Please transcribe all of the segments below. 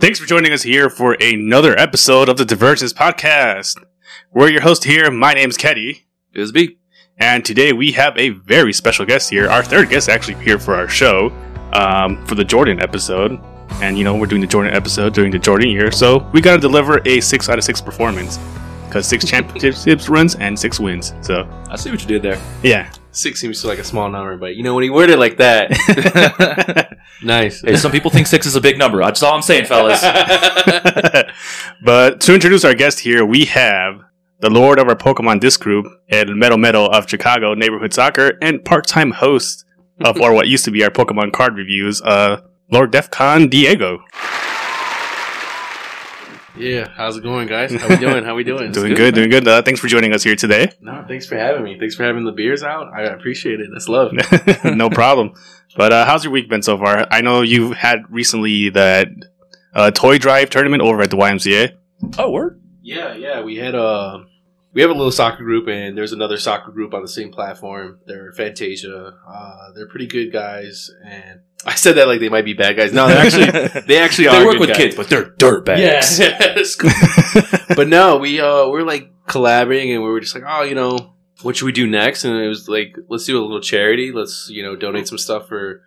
Thanks for joining us here for another episode of the Diversions Podcast. We're your host here. My name's Keti. Bisbee. And today we have a very special guest here. Our third guest actually here for our show um, for the Jordan episode. And you know, we're doing the Jordan episode during the Jordan year. So we got to deliver a six out of six performance because six championships runs and six wins. So I see what you did there. yeah. Six seems like a small number, but you know when he worded it like that, nice. Hey, some people think six is a big number. That's all I'm saying, fellas. but to introduce our guest here, we have the lord of our Pokemon disc group, and Metal Metal of Chicago Neighborhood Soccer, and part-time host of or what used to be our Pokemon card reviews, uh, Lord Defcon Diego. Yeah, how's it going, guys? How we doing? How we doing? Doing good, doing good. Uh, thanks for joining us here today. No, thanks for having me. Thanks for having the beers out. I appreciate it. That's love. no problem. But uh, how's your week been so far? I know you had recently that uh, toy drive tournament over at the YMCA. oh, word. yeah, yeah. We had a we have a little soccer group, and there's another soccer group on the same platform. They're Fantasia. Uh, they're pretty good guys, and I said that like they might be bad guys. No, they're actually they actually They are work with guys. kids, but they're dirt bags. Cool. but no, we uh we're like collaborating and we were just like, oh, you know, what should we do next? And it was like, let's do a little charity. Let's you know donate some stuff for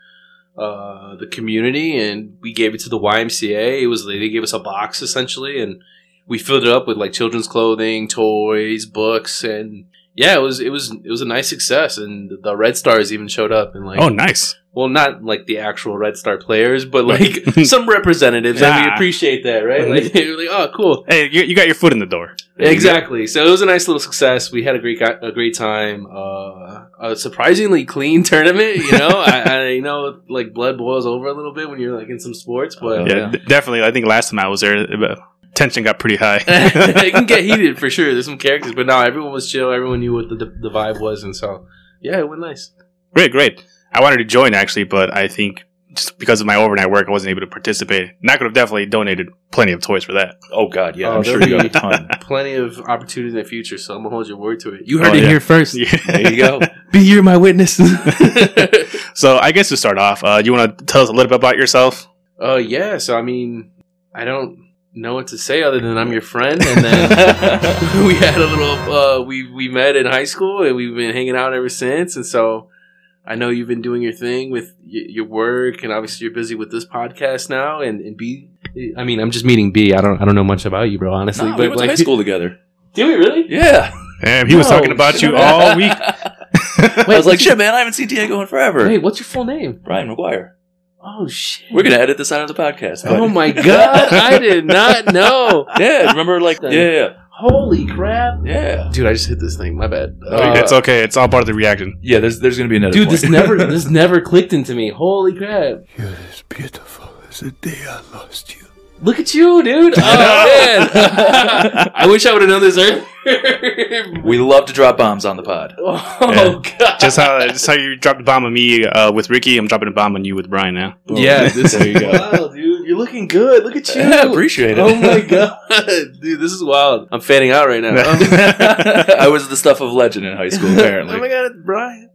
uh the community, and we gave it to the YMCA. It was they gave us a box essentially, and we filled it up with like children's clothing, toys, books, and yeah, it was it was it was a nice success. And the Red Stars even showed up and like oh, nice. well, not like the actual Red Star players, but like some representatives, and we appreciate that, right? Like, you're like, oh, cool, Hey, you, you got your foot in the door. exactly. So it was a nice little success. We had a great, a great time. Uh, a surprisingly clean tournament. You know, I, I you know like blood boils over a little bit when you're like in some sports, but Yeah, yeah. d- definitely. I think last time I was there, uh, tension got pretty high. it can get heated for sure. There's some characters, but no, everyone was chill. Everyone knew what the the vibe was, and so yeah, it went nice. great, great. I wanted to join actually, but I think just because of my overnight work, I wasn't able to participate. And I could have definitely donated plenty of toys for that. Oh, God, yeah. Oh, I'm sure you got a ton. Plenty of opportunities in the future, so I'm gonna hold your word to it. You heard Oh, it yeah. here first. There you go. Be you my witness. so I guess to start off, uh, you want to tell us a little bit about yourself? uh, yeah. So I mean, I don't know what to say other than I'm your friend, and then we had a little. Uh, we we met in high school, and we've been hanging out ever since. And so I know you've been doing your thing with y- your work, and obviously you're busy with this podcast now. And, and B, I mean, I'm just meeting B. I don't I don't know much about you, bro. Honestly, No, but we went to like, high school together. did we really? Yeah. Damn, he was talking about you all week. I was like, shit, man, I haven't seen Diego in forever. Wait, what's your full name? Brian McGuire. Oh shit! We're going to edit this out of the podcast. Oh my god! I did not know. Yeah, remember, like, yeah, yeah, Holy crap! yeah. Dude, I just hit this thing. My bad. Oh, Uh, it's okay. It's all part of the reaction. Yeah, there's, there's going to be another dude, point. this never this never clicked into me. Holy crap! You're as beautiful as the day I lost you. Look at you, dude. Oh man, I wish I would have known this earlier. we love to drop bombs on the pod. oh god! Just how just how you dropped a bomb on me uh, with Ricky, I'm dropping a bomb on you with Brian now. yeah, this There you go. Wow, dude, you're looking good. Look at you. Yeah, appreciate it. Oh my god, dude, this is wild. I'm fanning out right now. I was the stuff of legend in high school, apparently. oh my god, it's Brian.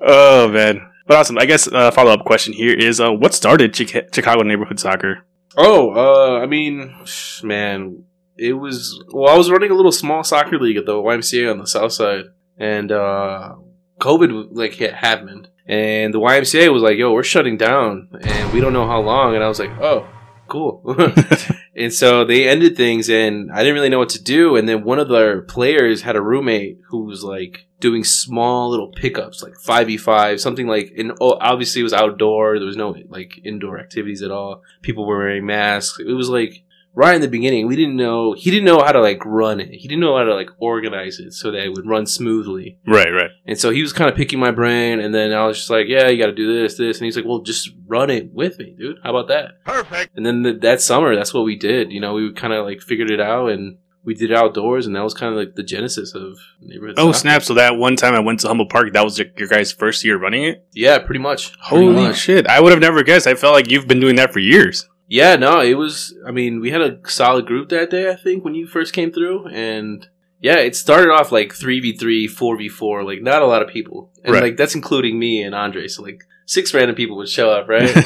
oh man, but awesome. I guess uh, follow up question here is uh, what started Chica- Chicago neighborhood soccer? Oh, uh, I mean, man, it was. Well, I was running a little small soccer league at the YMCA on the south side, and uh, COVID like hit happened, and the YMCA was like, "Yo, we're shutting down, and we don't know how long." And I was like, "Oh, cool." and so they ended things, and I didn't really know what to do. And then one of their players had a roommate who was like doing small little pickups, like five v five, something like. And oh, obviously, it was outdoor. There was no like indoor activities at all. People were wearing masks. It was like right in the beginning. We didn't know. He didn't know how to like run it. He didn't know how to like organize it so that it would run smoothly. Right, right. And so he was kind of picking my brain, and then I was just like, "Yeah, you got to do this, this," and he's like, "Well, just run it with me, dude. How about that?" Perfect. And then th- that summer, that's what we did. You know, we kind of like figured it out, and we did it outdoors, and that was kind of like the genesis of neighborhood. Oh soccer. snap! So that one time I went to Humboldt Park, that was your, your guys' first year running it. Yeah, pretty much. Pretty Holy much. shit! I would have never guessed. I felt like you've been doing that for years. Yeah, no, it was. I mean, we had a solid group that day. I think when you first came through, and yeah, it started off like three v three, four v four, like not a lot of people, and Right. like that's including me and Andre. So like six random people would show up, right?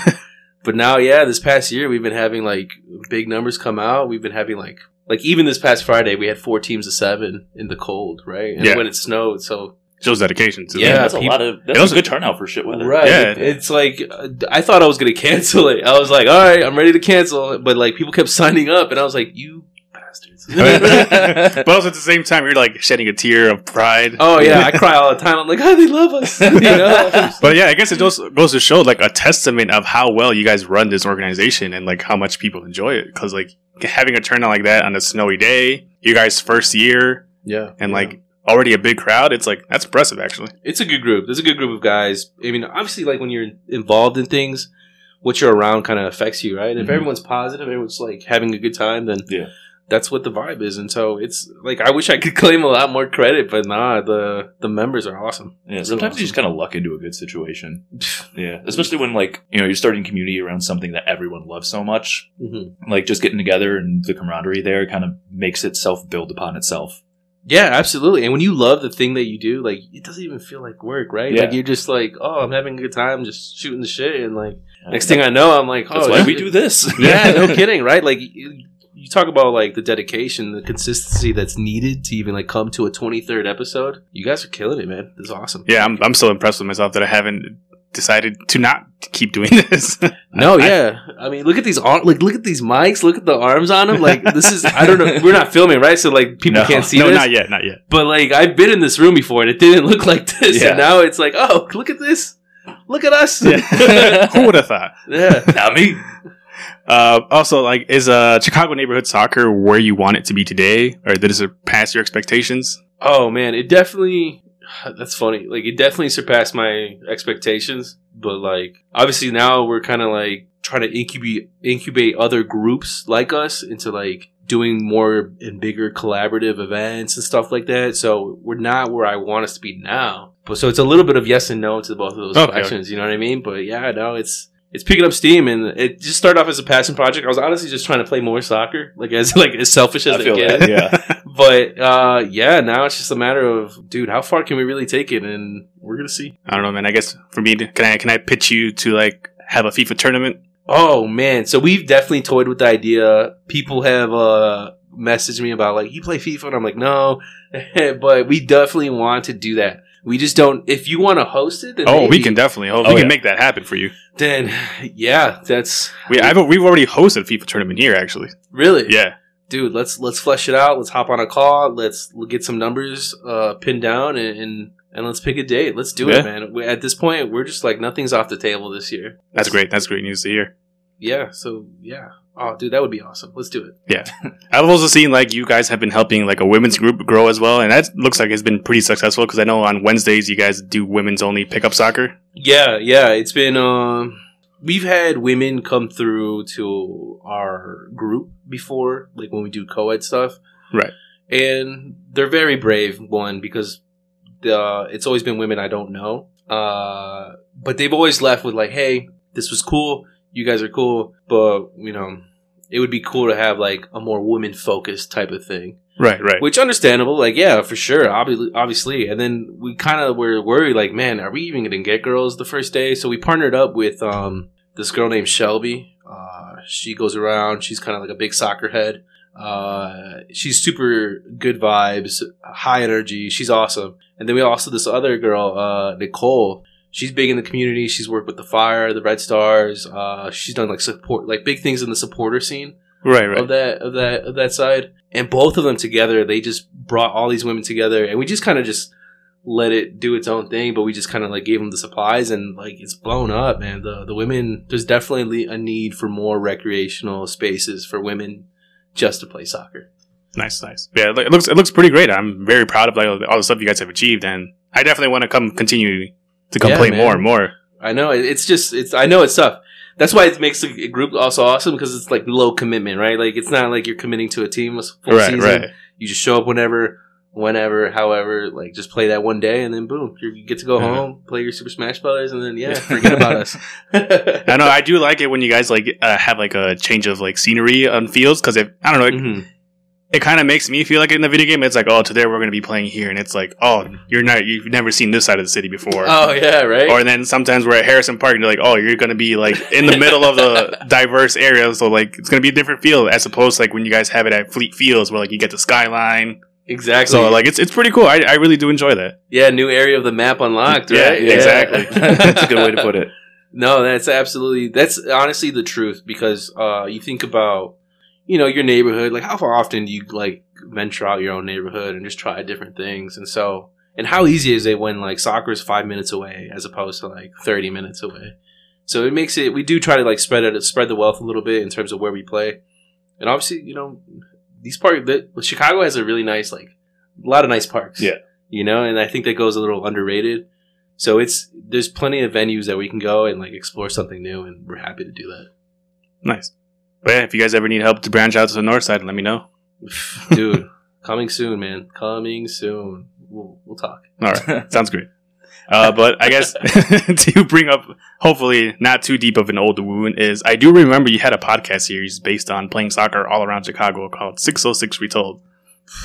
But now, yeah, this past year we've been having like big numbers come out. We've been having like like even this past Friday we had four teams of seven in the cold, right? And Yeah. when it snowed, so Shows dedication to Yeah, Yeah, that's a people- lot of that's It also- a good turnout for shit weather. right, Yeah. it's like uh, I thought I was gonna cancel it. I was like, all right, I'm ready to cancel, but like people kept signing up, and I was like, you bastards. but also at the same time, you're like shedding a tear of pride. oh yeah, I cry all the time. I'm like, oh, they love us. You know? But yeah, I guess it goes goes to show like a testament of how well you guys run this organization and like how much people enjoy it. Because like having a turnout like that on a snowy day, you guys' first year, yeah, and like already a big crowd, it's like that's impressive actually. it's a good group. There's a good group of guys. I mean, obviously, like when you're involved in things, what you're around kind of affects you, right? If Mhm. everyone's positive, everyone's like having a good time, then Yeah. That's what the vibe is. And so it's like I wish I could claim a lot more credit, but nah, the the members are awesome. Yeah, sometimes you just kind of luck into a good situation. Yeah, especially when like you know you're starting community around something that everyone loves so much. Mhm. Like just getting together and the camaraderie there kind of makes itself build upon itself. Yeah, absolutely. And when you love the thing that you do, like it doesn't even feel like work, right? Yeah. Like you're just like, oh, I'm having a good time, just shooting the shit, and like next thing I know, I'm like, oh, that's why we do this. yeah, no kidding, right? Like you, you talk about like the dedication, the consistency that's needed to even like come to a 23rd episode. You guys are killing it, man. This is awesome. Yeah, I'm I'm so impressed with myself that I haven't decided to not keep doing this. No, I- yeah. I mean, look at these ar- like look at these mics. Look at the arms on them. Like this is I don't know. We're not filming, right? So like people No. can't see no, this. not yet, not yet. But like I've been in this room before and it didn't look like this. Yeah. And now it's like, oh, look at this. Look at us. Who would have thought? yeah. Not me. Uh, also, like, is uh, Chicago neighborhood soccer where you want it to be today, or did it surpass your expectations? Oh man, it definitely. That's funny. Like it definitely surpassed my expectations. But like, obviously now we're kind of like trying to incubate incubate other groups like us into like doing more and bigger collaborative events and stuff like that. So we're not where I want us to be now. But so it's a little bit of yes and no to both of those Okay, questions. You know what I mean? But yeah, no, it's it's picking up steam and it just started off as a passion project. I was honestly just trying to play more soccer, like as like as selfish as I it gets. Yeah. but uh yeah now it's just a matter of dude how far can we really take it and we're gonna see I don't know, man. I guess for me, can I can I pitch you to like have a FIFA tournament? oh man so we've definitely toyed with the idea people have uh messaged me about like you play fifa and i'm like no but we definitely want to do that we just don't if you want to host it then Oh, we can definitely. Oh, Oh, we can make that happen for you. then yeah that's We I've, we've already hosted a FIFA tournament here, actually. really Yeah, dude let's let's flesh it out let's hop on a call let's get some numbers uh pinned down and and, and let's pick a date let's do Yeah. it man we, at this point we're just like nothing's off the table this year that's great. That's great news to hear. yeah so yeah oh dude that would be awesome let's do it Yeah. I've also seen like you guys have been helping like a women's group grow as well, and that looks like it's been pretty successful because I know on Wednesdays you guys do women's only pickup soccer. yeah yeah it's been um we've had women come through to our group before like when we do co-ed stuff Right. and they're very brave one because the it's always been women i don't know uh but they've always left with like hey this was cool you guys are cool but you know it would be cool to have like a more women focused type of thing. Right, right. which understandable like yeah for sure obviously obviously. And then we kind of were worried like man are we even gonna get girls the first day? So we partnered up with um this girl named shelby. Uh she goes around she's kind of like a big soccer head. Uh she's super good vibes high energy she's awesome. And then we also this other girl uh nicole she's big in the community she's worked with the fire the red stars uh she's done like support like big things in the supporter scene right, right. of that of that of that side and both of them together they just brought all these women together and we just kind of just let it do its own thing but we just kind of like gave them the supplies and like it's blown up man the the women there's definitely a need for more recreational spaces for women just to play soccer Nice, nice. Yeah, it looks it looks pretty great. I'm very proud of like all the stuff you guys have achieved, and I definitely want to come continue to complain Yeah, more and more. i know it's just it's i know it's tough that's why it makes the group also awesome because it's like low commitment right like it's not like you're committing to a team a full Right, season right. you just show up whenever whenever however like just play that one day and then boom you're- get to go Yeah. home play your super smash brothers and then yeah forget about us I know I do like it when you guys like uh, have like a change of like scenery on fields because I don't know Mhm. It kind of makes me feel like in the video game, it's like, oh, today we're going to be playing here, and it's like, oh, you're not, you've never seen this side of the city before. Oh yeah, right. Or then sometimes we're at Harrison Park and they're like, oh, you're going to be like in the middle of the diverse area. So like it's going to be a different feel as opposed to like when you guys have it at Fleet Fields where like you get the skyline. exactly. So like it's it's pretty cool. I, I really do enjoy that. yeah, new area of the map unlocked. Yeah, Right. exactly. That's a good way to put it. No, that's absolutely that's honestly the truth because uh you think about you know your neighborhood like how far often do you like venture out your own neighborhood and just try different things and so and how easy is it when like soccer is 5 minutes away as opposed to like 30 minutes away. So it makes it we do try to like spread it spread the wealth a little bit in terms of where we play. And obviously, you know, these park that Chicago has a really nice like a lot of nice parks. Yeah. You know, and I think that goes a little underrated. So it's there's plenty of venues that we can go and like explore something new, and we're happy to do that. Nice. But yeah, if you guys ever need help to branch out to the north side, let me know. dude. coming soon, man. Coming soon. We'll, we'll talk. All right, sounds great. Uh, but I guess to bring up, hopefully not too deep of an old wound, is I do remember you had a podcast series based on playing soccer all around Chicago called 606 Retold.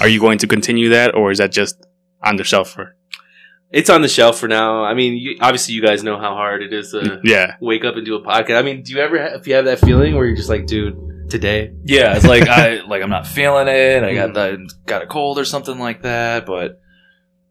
Are you going to continue that, or is that just on the shelf for? It's on the shelf for now. I mean, you, obviously, you guys know how hard it is to Yeah, wake up and do a podcast. I mean, do you ever have, if you have that feeling where you're just like, dude, today? Yeah, it's like I like I'm not feeling it. I got Mm. the, got a cold or something like that. But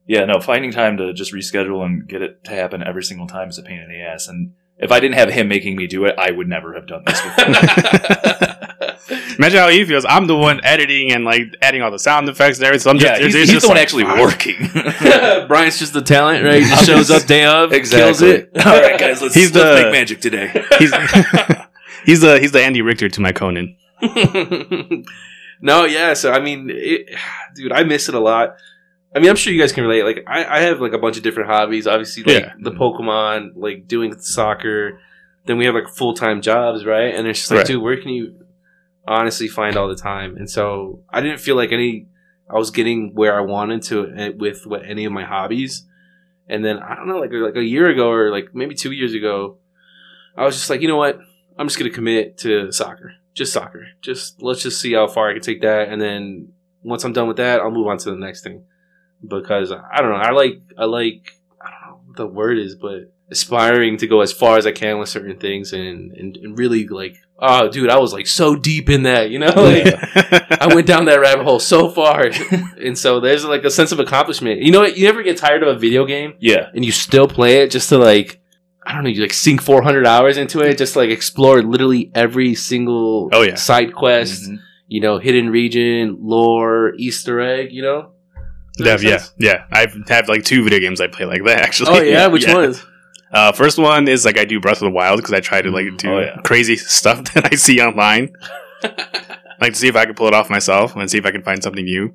yeah, no, finding time to just reschedule and get it to happen every single time is a pain in the ass. And if I didn't have him making me do it, I would never have done this before. imagine how he feels. I'm the one editing and like adding all the sound effects and everything. So I'm yeah, just, he's, there's he's just the one like, actually fuck. working. Brian's just the talent, right? He just shows just- up day of, kills exactly. it. All right, guys, let's, He's let's the- make magic today. He's he's the he's the Andy Richter to my Conan. no, yeah. So I mean, it, dude, I miss it a lot. I mean, I'm sure you guys can relate. Like, I, I have like a bunch of different hobbies. Obviously, like Yeah. the Pokemon, like doing soccer. Then we have like full time jobs, right? And it's just like, Right. dude, where can you honestly find all the time? And so I didn't feel like any. I was getting where I wanted to eh, with what any of my hobbies. And then I don't know, like like a year ago or like maybe two years ago, I was just like, you know what? I'm just gonna commit to soccer, just soccer. Just let's just see how far I can take that, and then once I'm done with that, I'll move on to the next thing. Because I don't know, I like I like I don't know what the word is, but aspiring to go as far as I can with certain things, and and, and really like, oh, dude, I was like so deep in that, you know, like I went down that rabbit hole so far, and so there's like a sense of accomplishment. You know what? You never get tired of a video game? yeah, and you still play it just to like I don't know, you like sink 400 hours into it, just like explore literally every single Oh, yeah. side quest, Mhm. you know, hidden region, lore, Easter egg, you know. Yeah, that yeah, yeah. I've have like two video games I play like that actually. Oh yeah, which ones? Uh, first one is like I do Breath of the Wild because I try to like do Oh, yeah. crazy stuff that I see online, like to see if I can pull it off myself and see if I can find something new.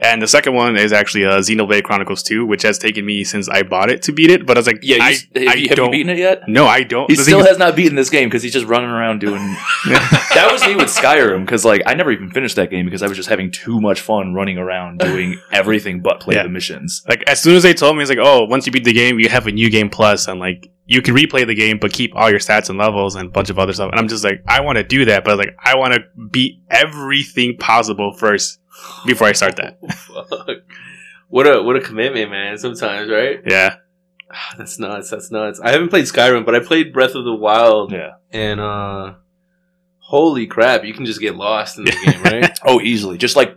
And the second one is actually uh, Xenoblade Chronicles 2, which has taken me since I bought it to beat it. But I was like, yeah. You, I, have I you, have don't. you beaten it yet? No, I don't. He The still has not beaten this game because he's just running around doing. that was me with Skyrim because like I never even finished that game because I was just having too much fun running around doing everything but play Yeah. the missions. like as soon as they told me, it's like, oh, once you beat the game, you have a new game plus, and like you can replay the game, but keep all your stats and levels and a bunch of other stuff. And I'm just like, I want to do that, but like I want to beat everything possible first before I start that. Fuck. What a what a commitment, man. Sometimes, right? Yeah, Ah, That's nuts. That's nuts. I haven't played Skyrim, but I played Breath of the Wild, Yeah. and uh holy crap, you can just get lost in the game, right? Oh, easily. Just like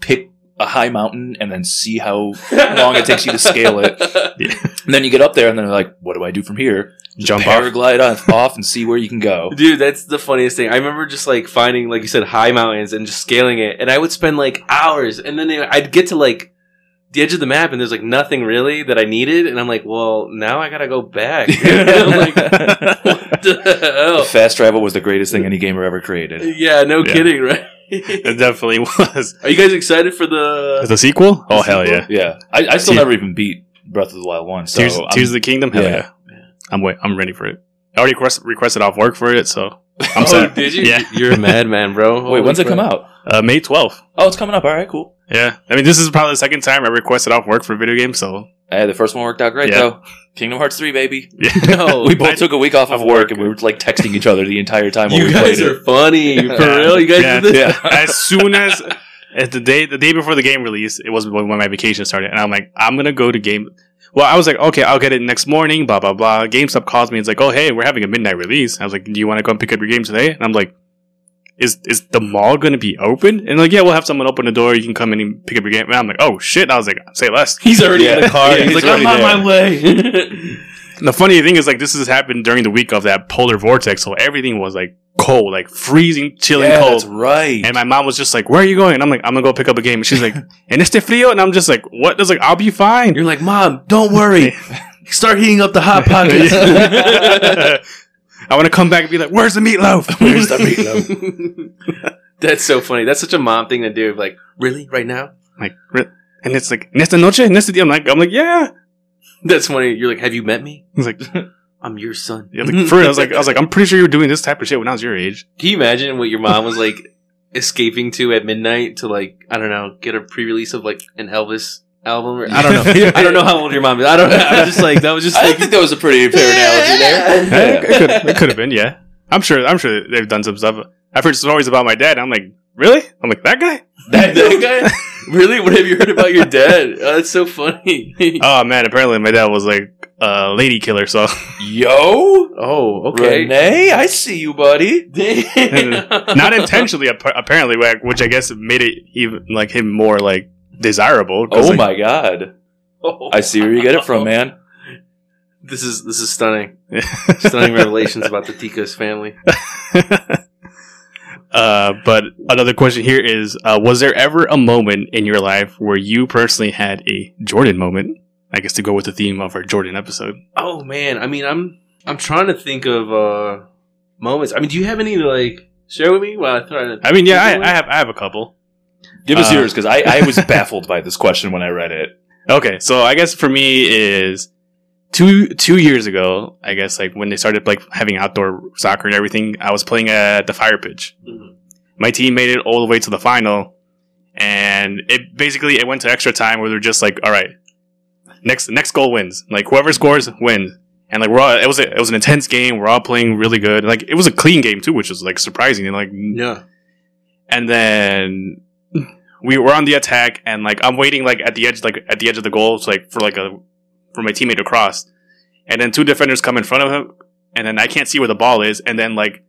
pick a high mountain and then see how long it takes you to scale it. And then you get up there and then like, what do I do from here? jump off. Paraglide off, off and see where you can go. Dude, that's the funniest thing. I remember just like finding, like you said, high mountains and just scaling it, and I would spend like hours, and then I'd get to like the edge of the map, and there's like nothing really that I needed, and I'm like, well, now I gotta go back. Like, what the hell? Fast travel was the greatest thing any gamer ever created. Yeah, no Yeah. kidding, right? It definitely was. Are you guys excited for the? The sequel? Oh hell sequel? yeah! Yeah. I, I still Tear- never even beat Breath of the Wild 1. So Tears, Tears of the Kingdom? Hell Yeah. yeah! I'm wait. I'm ready for it. I already request, requested off work for it, so I'm oh, set. did you? Yeah. You're a madman, bro. Wait, Holy when's it come out? Uh, May 12th. Oh, it's coming up. All right, cool. Yeah, I mean this is probably the second time I requested off work for a video game, so Hey, the first one worked out great Yeah. though. Kingdom Hearts 3, baby. yeah. No, we both took a week off of of work work. and we were like texting each other the entire time while You we guys played are funny. For real? You guys Yeah. did this? Yeah. as soon as It's the day the day before the game release. It was when my vacation started, and I'm like, I'm gonna go to game. Well, I was like, okay, I'll get it next morning. Blah blah blah. GameStop calls me. It's like, oh hey, we're having a midnight release. I was like, do you want to come pick up your game today? And I'm like, is is the mall gonna be open? And like, yeah, we'll have someone open the door. You can come in and pick up your game. And I'm like, oh shit. I was like, say less. He's already Yeah. in the car. Yeah, he's, he's like, I'm already on my way. The funny thing is, like, this has happened during the week of that polar vortex, so everything was like cold, like freezing, chilling yeah, cold. that's right. And my mom was just like, "Where are you going?" And I'm like, "I'm gonna go pick up a game." And she's like, "And it's este frío?" And I'm just like, "What?" It's like, "I'll be fine." You're like, Mom, don't worry. Start heating up the hot pockets. I want to come back and be like, "Where's the meatloaf?" Where's the meatloaf? That's so funny. That's such a mom thing to do. Like, really, right now? like, re- and it's like, "En esta noche?" En este día? I'm like, I'm like, yeah. That's funny. You're like, have you met me? He's like, I'm your son. yeah, like, for real. I was like, I was like, I'm pretty sure you were doing this type of shit when I was your age. Can you imagine what your mom was like escaping to at midnight to like I don't know get a pre-release of like an Elvis album? Or, I don't know. I don't know how old your mom is. I don't. know. I was just like that was just I like think that was a pretty fair analogy there. Yeah, it could, it could have been, yeah. I'm sure. I'm sure they've done some stuff. I've heard stories about my dad. I'm like, really? I'm like that guy. that, that guy. Really? What have you heard about your dad? Oh, that's so funny. Oh man, apparently my dad was like a lady killer. So Yo, oh, okay. Renee, I see you, buddy. not intentionally, apparently, which I guess made it even like him more like desirable. 'cause, Oh like, my god, I see where you get it from, man. This is this is stunning. Stunning revelations about the Ticos family. uh, but another question here is: uh, Was there ever a moment in your life where you personally had a Jordan moment? I guess to go with the theme of our Jordan episode. Oh man, I mean, I'm I'm trying to think of uh moments. I mean, do you have any to like share with me while I try to? I mean, yeah, I, I have I have a couple. Give us Uh, yours because I, I was baffled by this question when I read it. Okay, so I guess for me is two two years ago. I guess like when they started like having outdoor soccer and everything, I was playing at the fire pitch. Mhm. My team made it all the way to the final, and it basically it went to extra time where they're just like, all right, next next goal wins. Like whoever scores wins. And like we're all, it was a, it was an intense game. We're all playing really good. Like it was a clean game too, which was like surprising. And like Yeah. and then we were on the attack and like i'm waiting like at the edge like at the edge of the goal so, like for like a for my teammate to cross. And then two defenders come in front of him and then i can't see where the ball is and then like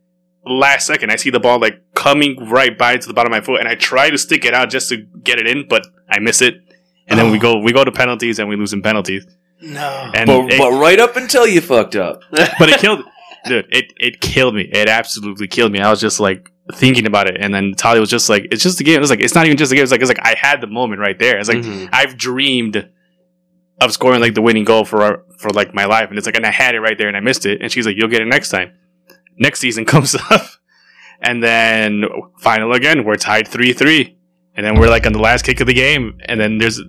last second i see the ball like coming right by to the bottom of my foot and i try to stick it out just to get it in but i miss it. And then we oh. go we go to penalties and we lose in penalties. No. and But, it- but right up until you fucked up. but it killed dude it it killed me. It absolutely killed me. I was just like thinking about it. And then Talia was just like it's just a game. It was like it's not even just a game. It's like it's like i had the moment right there. It's like Mhm. i've dreamed of scoring like the winning goal for for like my life. And it's like and i had it right there and i missed it. And she's like you'll get it next time. Next season comes up. And then final again we're tied 3-3 and then we're like on the last kick of the game. And then there's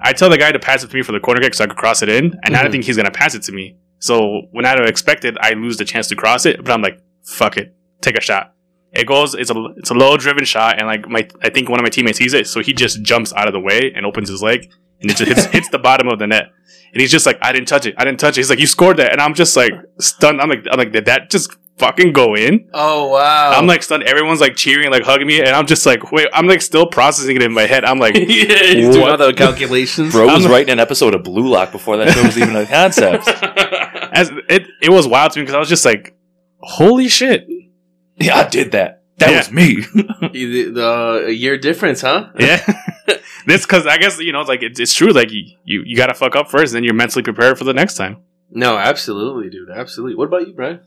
i tell the guy to pass it to me for the corner kick so i could cross it in. And i Mhm. don't think he's gonna pass it to me. So when I don't expect it, I lose the chance to cross it. But I'm like, fuck it, take a shot. It goes. It's a it's a low driven shot, and like my I think one of my teammates sees it, so he just jumps out of the way and opens his leg, and it just hits, hits the bottom of the net. And he's just like, I didn't touch it. I didn't touch it. He's like, you scored that, and I'm just like stunned. I'm like, I'm like, did that just fucking go in? Oh wow. I'm like stunned. Everyone's like cheering, like hugging me, and I'm just like, wait. I'm like still processing it in my head. I'm like, yeah, he's doing What? all the calculations. Bro was I'm- writing an episode of Blue Lock before that show was even a concept. as it it was wild to me because I was just like, holy shit. Yeah, I did that. That Yeah. was me. the, the- uh, a year difference, huh? Yeah. this because I guess you know it's like it's, it's true. Like you, you you gotta fuck up first, and then you're mentally prepared for the next time. No, absolutely, dude. Absolutely. What about you, Brian?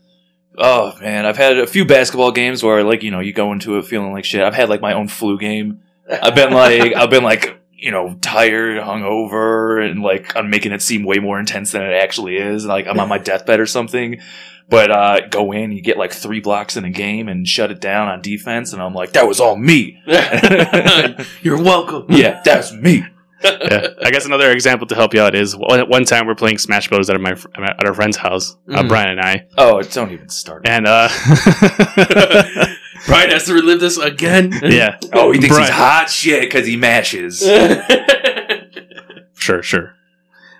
Oh man, I've had a few basketball games where like you know you go into it feeling like shit. I've had like my own flu game. I've been like I've been like you know tired, hungover, and like I'm making it seem way more intense than it actually is. Like I'm on my deathbed or something. But uh, go in, you get like three blocks in a game and shut it down on defense, and I'm like, that was all me. You're welcome. yeah, that's me. yeah. I guess another example to help you out is one, one time we're playing Smash Bros at my at our friend's house, uh, Mhm. Brian and I, Oh, don't even start. and uh, Brian has to relive this again. yeah, Oh, he thinks Brian- he's hot shit because he mashes. sure, sure.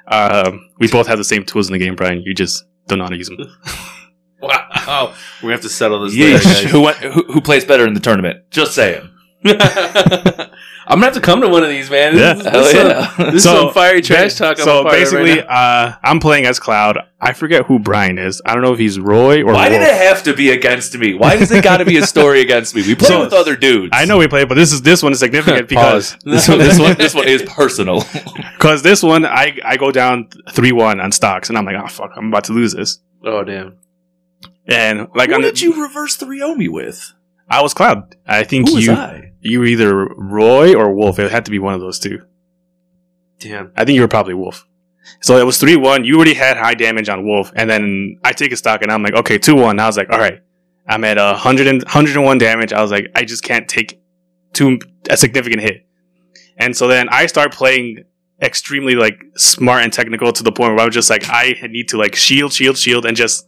Um, we both have the same tools in the game, Brian. You just don't know how to use them. Wow. We're have to settle this later, Yeesh. guys. Who, went, who who plays better in the tournament? Just saying. I'm gonna have to come to one of these, man. This, Yeah. is- Hell this, is yeah. some, this is some fiery trash talk. I'm so a part of basically, right now. uh, I'm playing as Cloud. I forget who Brian is. I don't know if he's Roy or Why did it have to be against me? Why does it got to be a story against me? We play So- with other dudes. I know we play, but this is this one is significant because this one. This one. This one is personal. because this one I I go down three one on stocks, and I'm like, oh fuck, I'm about to lose this. oh damn. And like Who on the, did you reverse 3 me with? I was Cloud. I think Who was you I? you were either Roy or Wolf. It had to be one of those two. Damn. I think you were probably Wolf. So it was 3 1. You already had high damage on Wolf. And then I take a stock and I'm like, okay, 2 1. I was like, all right, I'm at a 100 and, 101 damage. I was like, I just can't take too a significant hit. And so then I start playing extremely like smart and technical to the point where I was just like, I need to like shield, shield, shield, and just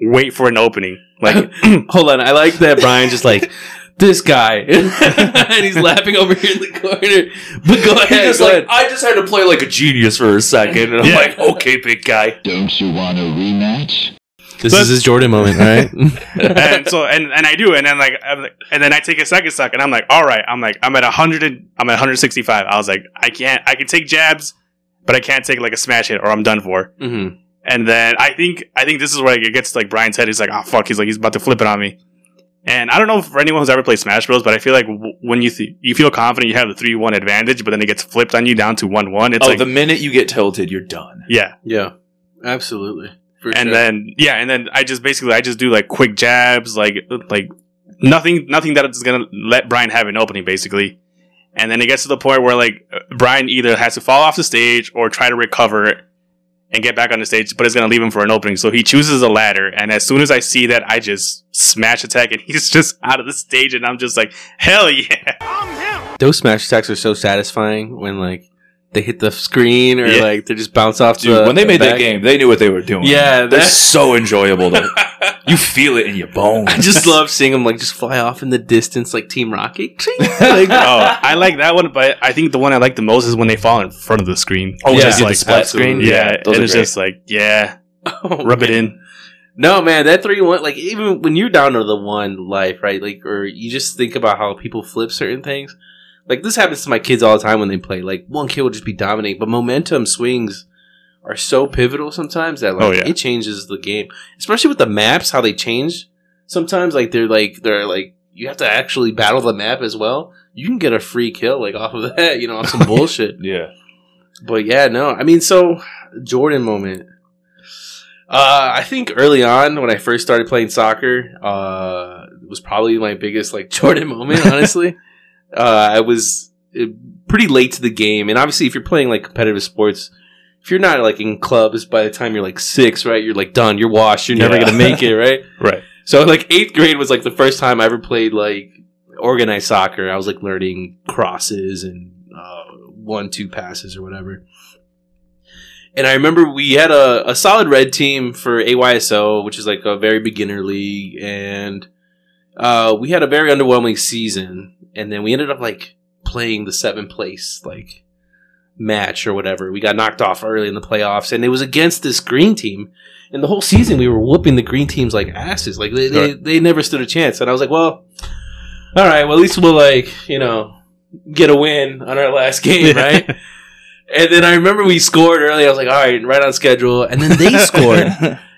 wait for an opening. Like, Hold on. I like that Brian just like this guy, and he's laughing over here in the corner. But go He ahead. just go like ahead. I just had to play like a genius for a second, and I'm Yeah. like, okay, big guy. Don't you want a rematch? This So- is his Jordan moment, right? and so and and I do, and then like, I'm like- and then I take a second stock, and I'm like, all right, I'm like, I'm at 100, and, I'm at 165. I was like, I can't, I can take jabs, but I can't take like a smash hit, or I'm done for. mm-hmm. And then I think I think this is where it gets to, like Brian's head. He's like, oh fuck, he's like he's about to flip it on me. And I don't know for anyone who's ever played Smash Bros, but I feel like w- when you th- you feel confident, you have the three one advantage, but then it gets flipped on you down to one one. It's oh, like the minute you get tilted, you're done. yeah, Yeah, absolutely. For and sure. then yeah, and then I just basically I just do like quick jabs, like like nothing nothing that is gonna let Brian have an opening basically. And then it gets to the point where like uh, Brian either has to fall off the stage or try to recover and get back on the stage, but it's gonna leave him for an opening. So he chooses a ladder, and as soon as I see that, I just smash attack, and he's just out of the stage, and I'm just like, hell yeah! those smash attacks are so satisfying when like they hit the screen or Yeah. like they just bounce off. Dude, the, when they the made that game, they knew what they were doing. Yeah, they're so enjoyable. To, you feel it in your bones. I just love seeing them like just fly off in the distance like Team Rocket. like, oh, I like that one, but I think the one I like the most is when they fall in front of the screen. Oh, Yeah. just like splat absolutely. screen. yeah, are it's just like, yeah, oh, rub it in. No, man, that three one like even when you're down to the one life, right? Like, or you just think about how people flip certain things. Like this happens to my kids all the time when they play. Like one kid will just be dominating, but momentum swings are so pivotal sometimes that like Oh, yeah. it changes the game. Especially with the maps, how they change. Sometimes like they're like they're like you have to actually battle the map as well. You can get a free kill like off of that, you know, off some bullshit. yeah. But yeah, no, I mean, so Jordan moment. Uh, I think early on when I first started playing soccer, uh, it was probably my biggest like Jordan moment. Honestly, uh, I was uh, pretty late to the game, and obviously, if you're playing like competitive sports, if you're not like in clubs by the time you're like six, right, you're like done, you're washed, you're never Yeah. gonna make it, right? Right. So like eighth grade was like the first time I ever played like organized soccer. I was like learning crosses and uh, one two passes or whatever. And I remember we had a, a solid red team for AYSO, which is like a very beginner league, and uh, we had a very underwhelming season. And then we ended up like playing the seventh place like match or whatever. We got knocked off early in the playoffs, and it was against this green team. And the whole season, we were whooping the green teams like asses. Like they, they, they never stood a chance. And I was like, well, all right, well at least we'll like you know get a win on our last game, right? And then I remember we scored early. I was like, all right, right on schedule. And then they scored,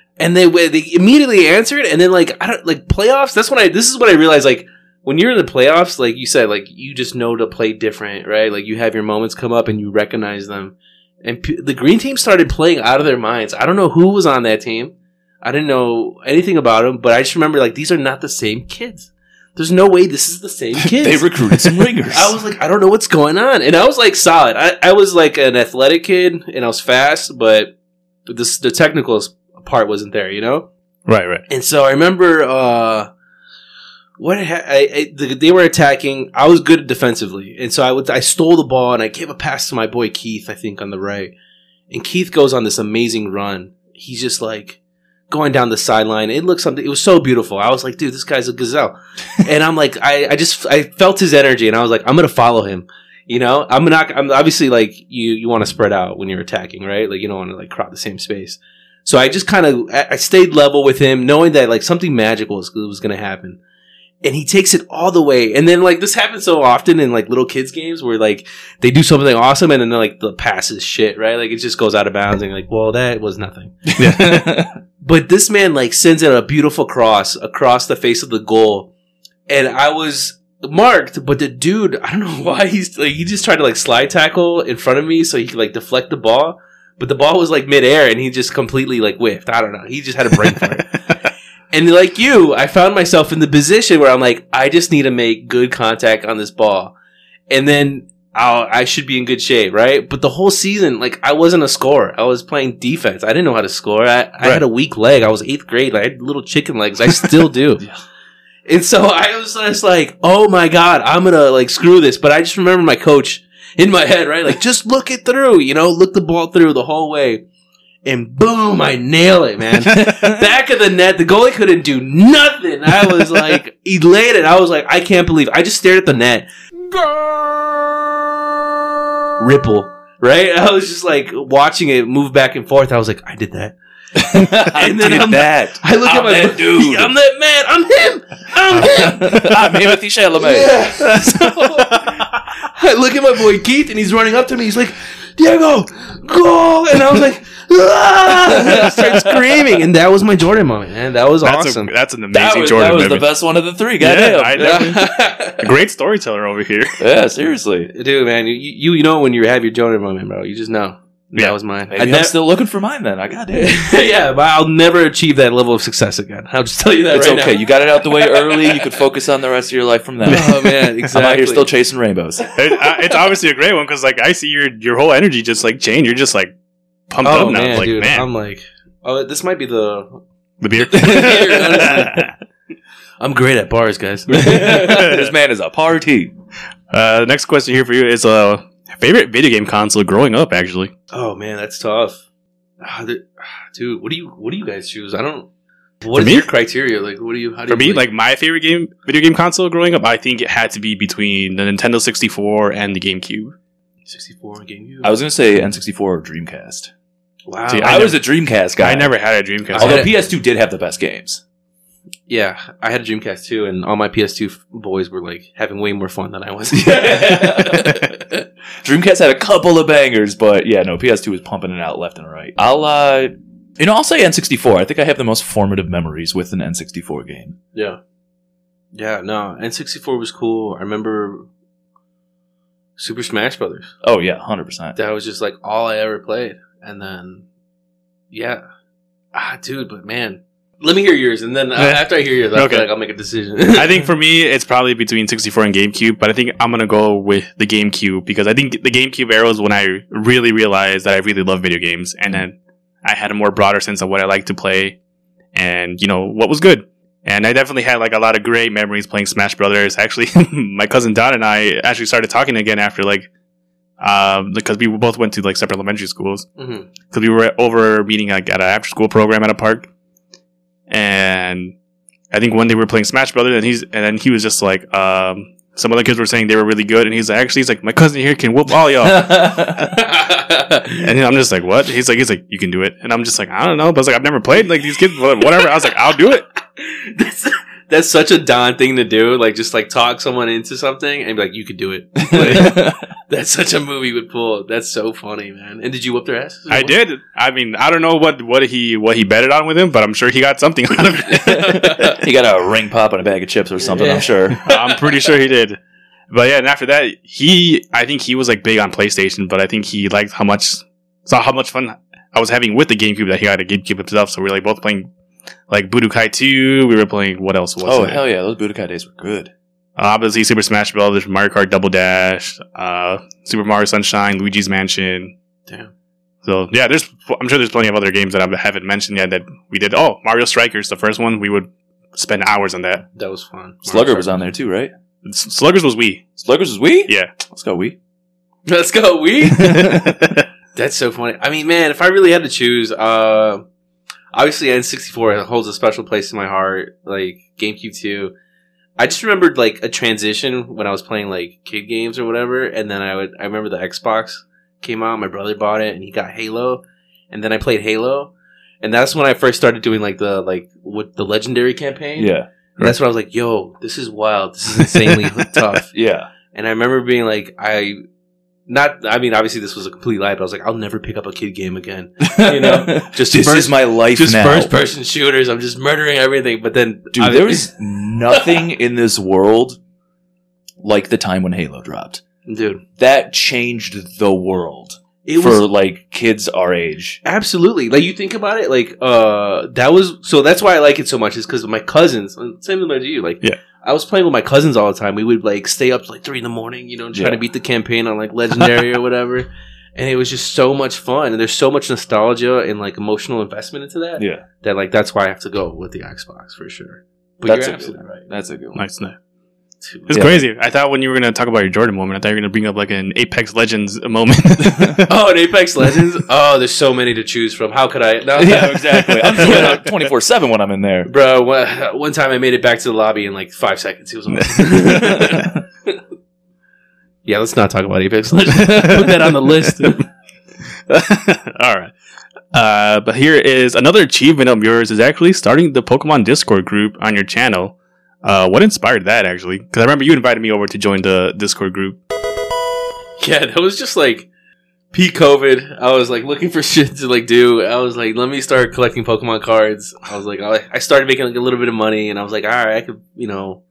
and they they immediately answered. And then like I don't like playoffs. That's when I this is what I realized. Like when you're in the playoffs, like you said, like you just know to play different, right? Like you have your moments come up and you recognize them. And p- the green team started playing out of their minds. I don't know who was on that team. I didn't know anything about them, but I just remember like these are not the same kids. There's no way this is the same kids. they recruited some ringers. I was like, I don't know what's going on, and I was like solid. I, I was like an athletic kid, and I was fast, but this the technical part wasn't there, you know. Right, right. And so I remember uh, what ha- I, I, the, they were attacking. I was good defensively, and so I would I stole the ball and I gave a pass to my boy Keith, I think on the right, and Keith goes on this amazing run. He's just like going down the sideline. It looks something. It was so beautiful. I was like, dude, this guy's a gazelle, and I'm like, I, I just I felt his energy, and I was like, I'm gonna follow him. You know, I'm not. I'm obviously like you. You want to spread out when you're attacking, right? Like you don't want to like crowd the same space. So I just kind of I I stayed level with him, knowing that like something magical was, was going to happen. And he takes it all the way. And then like this happens so often in like little kids games where like they do something awesome and then like the pass is shit, right? Like it just goes out of bounds and like, well, that was nothing. But this man like sends it a beautiful cross across the face of the goal, and I was marked. But the dude, I don't know why he's like he just tried to like slide tackle in front of me so he could like deflect the ball. But the ball was like midair and he just completely like whiffed. I don't know. He just had a brain for it. And like you, I found myself in the position where I'm like, I just need to make good contact on this ball, and then I'll, I should be in good shape, right? But the whole season, like, I wasn't a scorer. I was playing defense. I didn't know how to score. I, I had a weak leg. I was eighth grade. I had little chicken legs. I still do. And so I was just like, oh my God, I'm gonna like screw this. But I just remember my coach in my head, right? Like, just look it through, you know, look the ball through the whole way. And boom, I nail it, man. Back of the net, the goalie couldn't do nothing. I was like elated. I was like, I can't believe. I just stared at the net. Ripple, right? I was just like watching it move back and forth. I was like, I did that. and then did I'm that. I look I'm at my that dude. I'm that man. I'm him. I'm him. I'm Timothée Chalamet. Yeah. So, I look at my boy Keith, and he's running up to me. He's like, "Diego, goal!" And I was like, "Ah!" And I start screaming, and that was my Jordan moment, man. That was That's, awesome. a, that's an amazing That was, Jordan that was the best one of the three. Yeah, Goddamn. I Yeah, great storyteller over here. Yeah, seriously. Dude, man, you, you you know when you have your Jordan moment, bro. You just know. Yeah. That was mine. Maybe I I'm nev- still looking for mine then. I got it. yeah, but I'll never achieve that level of success again. I'll just tell you that It's right okay. now. You got it out the way early. You could focus on the rest of your life from then. oh man, I'm exactly. out here still chasing rainbows. It, uh, it's obviously a great one because like I see your your whole energy just like change. You're just like pumped oh up now. man, like dude, man, I'm like, oh, this might be the. the beer. I'm great at bars, guys. this man is a party. uh, next question here for you is uh favorite video game console growing up. Actually, Oh man, that's tough. Ah, ah, dude, what do you what do you guys choose? I don't. What is me? your criteria? Like, what do you? How do for you me, like my favorite game video game console growing up, I think it had to be between the Nintendo 64 and the GameCube. 64 GameCube. I was gonna say N64 or Dreamcast. wow. See, I, I was a Dreamcast guy. I never had a Dreamcast. Although PS2 did have the best games. Yeah, I had a Dreamcast too, and all my PS2 f- boys were like having way more fun than I was. Dreamcast had a couple of bangers, but yeah, no, PS2 was pumping it out left and right. I'll, uh, you know, I'll say N64. I think I have the most formative memories with an N64 game. yeah, yeah. No, N64 was cool. I remember Super Smash Brothers. Oh yeah, hundred percent. That was just like all I ever played, and then yeah, ah, dude. But man, let me hear yours, and then uh, after I hear yours, I Okay. feel like I'll make a decision. I think for me, it's probably between 64 and GameCube, but I think I'm gonna go with the GameCube because I think the GameCube era was when I really realized that I really love video games, and then I had a more broader sense of what I like to play, and you know what was good. And I definitely had like a lot of great memories playing Smash Brothers. Actually, my cousin Don and I actually started talking again after like, um, because we both went to like separate elementary schools because we were over meeting like at an after school program at a park, and I think one day we were playing Smash Brothers, and he's and then he was just like, um, some other kids were saying they were really good, and he's like, actually, he's like, my cousin here can whoop all y'all, and I'm just like, what? He's like, he's like, you can do it, and I'm just like, I don't know, but I was like, I've never played like these kids, whatever. I was like, I'll do it. that's that's such a Don thing to do. Like just like talk someone into something and be like, "You could do it." Like, that's such a movie would pull. That's so funny, man. And did you whoop their ass? I did. I mean, I don't know what what he what he betted on with him, but I'm sure he got something out of it. he got a ring pop and a bag of chips or something. Yeah. I'm sure. I'm pretty sure he did. But yeah, and after that, he I think he was like big on PlayStation, but I think he liked how much saw how much fun I was having with the GameCube that he had a GameCube himself. So we were like both playing like Budokai 2. We were playing what else was Oh it? hell yeah, those Budokai days were good. Uh, obviously Super Smash Bros, Mario Kart Double Dash, uh, Super Mario Sunshine, Luigi's Mansion. Damn. So yeah, there's I'm sure there's plenty of other games that I haven't mentioned yet that we did. Oh, Mario Strikers, the first one, we would spend hours on that. That was fun. Slugger was on there too, right? S- Sluggers was Wii. Sluggers was Wii? Yeah. Let's go we. Let's go. We. That's so funny. I mean, man, if I really had to choose, uh, obviously N64 holds a special place in my heart. Like GameCube too. I just remembered like a transition when I was playing like kid games or whatever, and then I would I remember the Xbox came out. My brother bought it, and he got Halo, and then I played Halo, and that's when I first started doing like the like with the legendary campaign. Yeah. And that's when I was like, "Yo, this is wild. This is insanely tough." Yeah. And I remember being like, I not. I mean, obviously this was a complete lie, but I was like, I'll never pick up a kid game again. You know, just this first- is my life Just now. first person shooters. I'm just murdering everything. But then, Dude, I- there is nothing in this world like the time when Halo dropped. dude. That changed the world It for was like kids our age. Absolutely. Like you think about it, like uh that was so that's why I like it so much is because my cousins, similar as you, like Yeah. I was playing with my cousins all the time. We would like stay up to, like three in the morning, you know, trying Yeah. to beat the campaign on like legendary or whatever. And it was just so much fun. And there's so much nostalgia and like emotional investment into that. Yeah. That like that's why I have to go with the Xbox for sure. But That's you're a good absolutely right. That's a good one. Nice, nice. Too. It's Yeah. crazy. I thought when you were gonna talk about your Jordan moment, I thought you were gonna bring up like an Apex Legends moment. Oh, and Apex Legends. Oh, there's so many to choose from. How could I? No, yeah, exactly. I'm doing it 24 7 when I'm in there. Bro, one, one time I made it back to the lobby in like five seconds. It was amazing. yeah, let's not talk about Apex Legends. Put that on the list. All right. Uh, but here is another achievement of yours is actually starting the Pokemon Discord group on your channel. Uh, what inspired that actually? Because I remember you invited me over to join the Discord group. yeah, that was just like peak COVID. I was like looking for shit to like do. I was like, let me start collecting Pokemon cards. I was like, I started making like a little bit of money, and I was like, all right, I could, you know,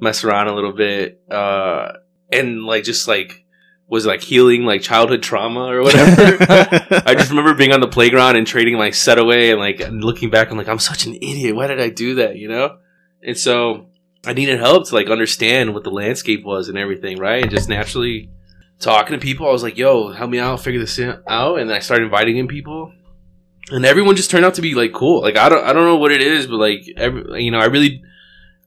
mess around a little bit, uh, and like just like was like healing like childhood trauma or whatever. I just remember being on the playground and trading like set away and like looking back, I'm like, I'm such an idiot. Why did I do that? You know? And so I needed help to like understand what the landscape was and everything, right? And just naturally talking to people, I was like, yo, help me out, figure this out. And I started inviting in people. And everyone just turned out to be like cool. Like I don't I don't know what it is, but like every you know, I really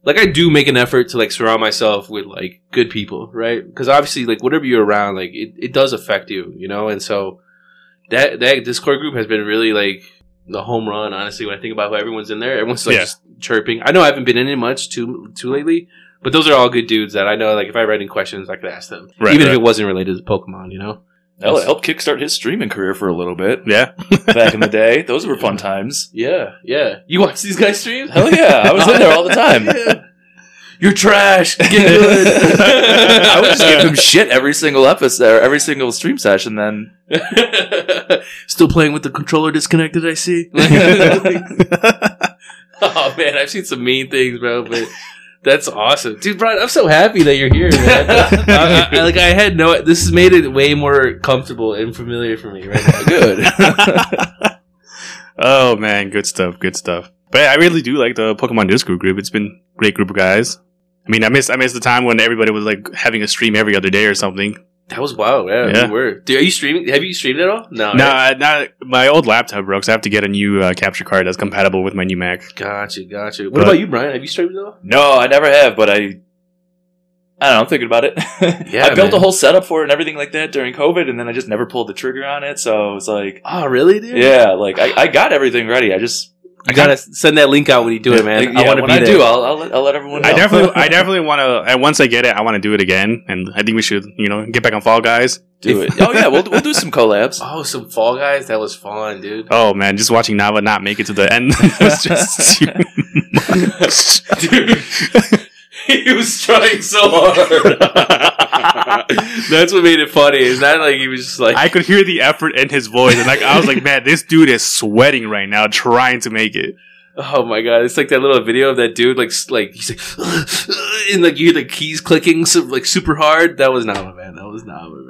like I do make an effort to like surround myself with like good people, right? Because obviously, like whatever you're around, like it, it does affect you, you know. And so that that Discord group has been really like the home run. Honestly, when I think about who everyone's in there, everyone's like Yeah. just chirping. I know I haven't been in it much too too lately, but those are all good dudes that I know. Like if I had any questions, I could ask them, Right, even right. if it wasn't related to Pokemon, you know. Hell, it helped kickstart his streaming career for a little bit yeah. back in the day. Those were fun times. Yeah, yeah. You watch these guys stream? Hell yeah, I was in there all the time. Yeah. You're trash. Get good. I would just give him shit every single episode, every single stream session. Then Still playing with the controller disconnected, I see. oh man, I've seen some mean things, bro, but that's awesome. Dude, Brian, I'm so happy that you're here, man. I, I- like I had no this has made it way more comfortable and familiar for me right now. good. oh man, good stuff. Good stuff. But I really do like the Pokemon Discord group. It's been a great group of guys. I mean, I miss I miss the time when everybody was like having a stream every other day or something. That was wild, yeah. Yeah. We were. Dude, are you streaming? Have you streamed at all? No. No, right? I- not my old laptop broke, so I have to get a new uh, capture card that's compatible with my new Mac. Gotcha, gotcha. What But- about you, Brian? Have you streamed at all? no, I never have, but I. I don't know. I'm thinking about it. Yeah, I built man. a whole setup for it and everything like that during COVID, and then I just never pulled the trigger on it. So it's like, Oh, really, dude? yeah, like I, I got everything ready. I just You gotta send that link out when you do it, man. yeah, I want to be I there. do, I'll, I'll, let, I'll let everyone know. I definitely, I definitely want to. And once I get it, I want to do it again. And I think we should, you know, get back on Fall Guys. do it. Oh yeah, we'll we'll do some collabs. Oh, some Fall Guys. That was fun, dude. Oh man, just watching Nava not make it to the end was just too much. Dude, he was trying so hard. That's what made it funny. Is that like he was just like I could hear the effort in his voice, and like I was like, man, this dude is sweating right now trying to make it. Oh my god! It's like that little video of that dude, like, like he's like, and like you hear the keys clicking, so, like super hard. That was not my man. That was not my man.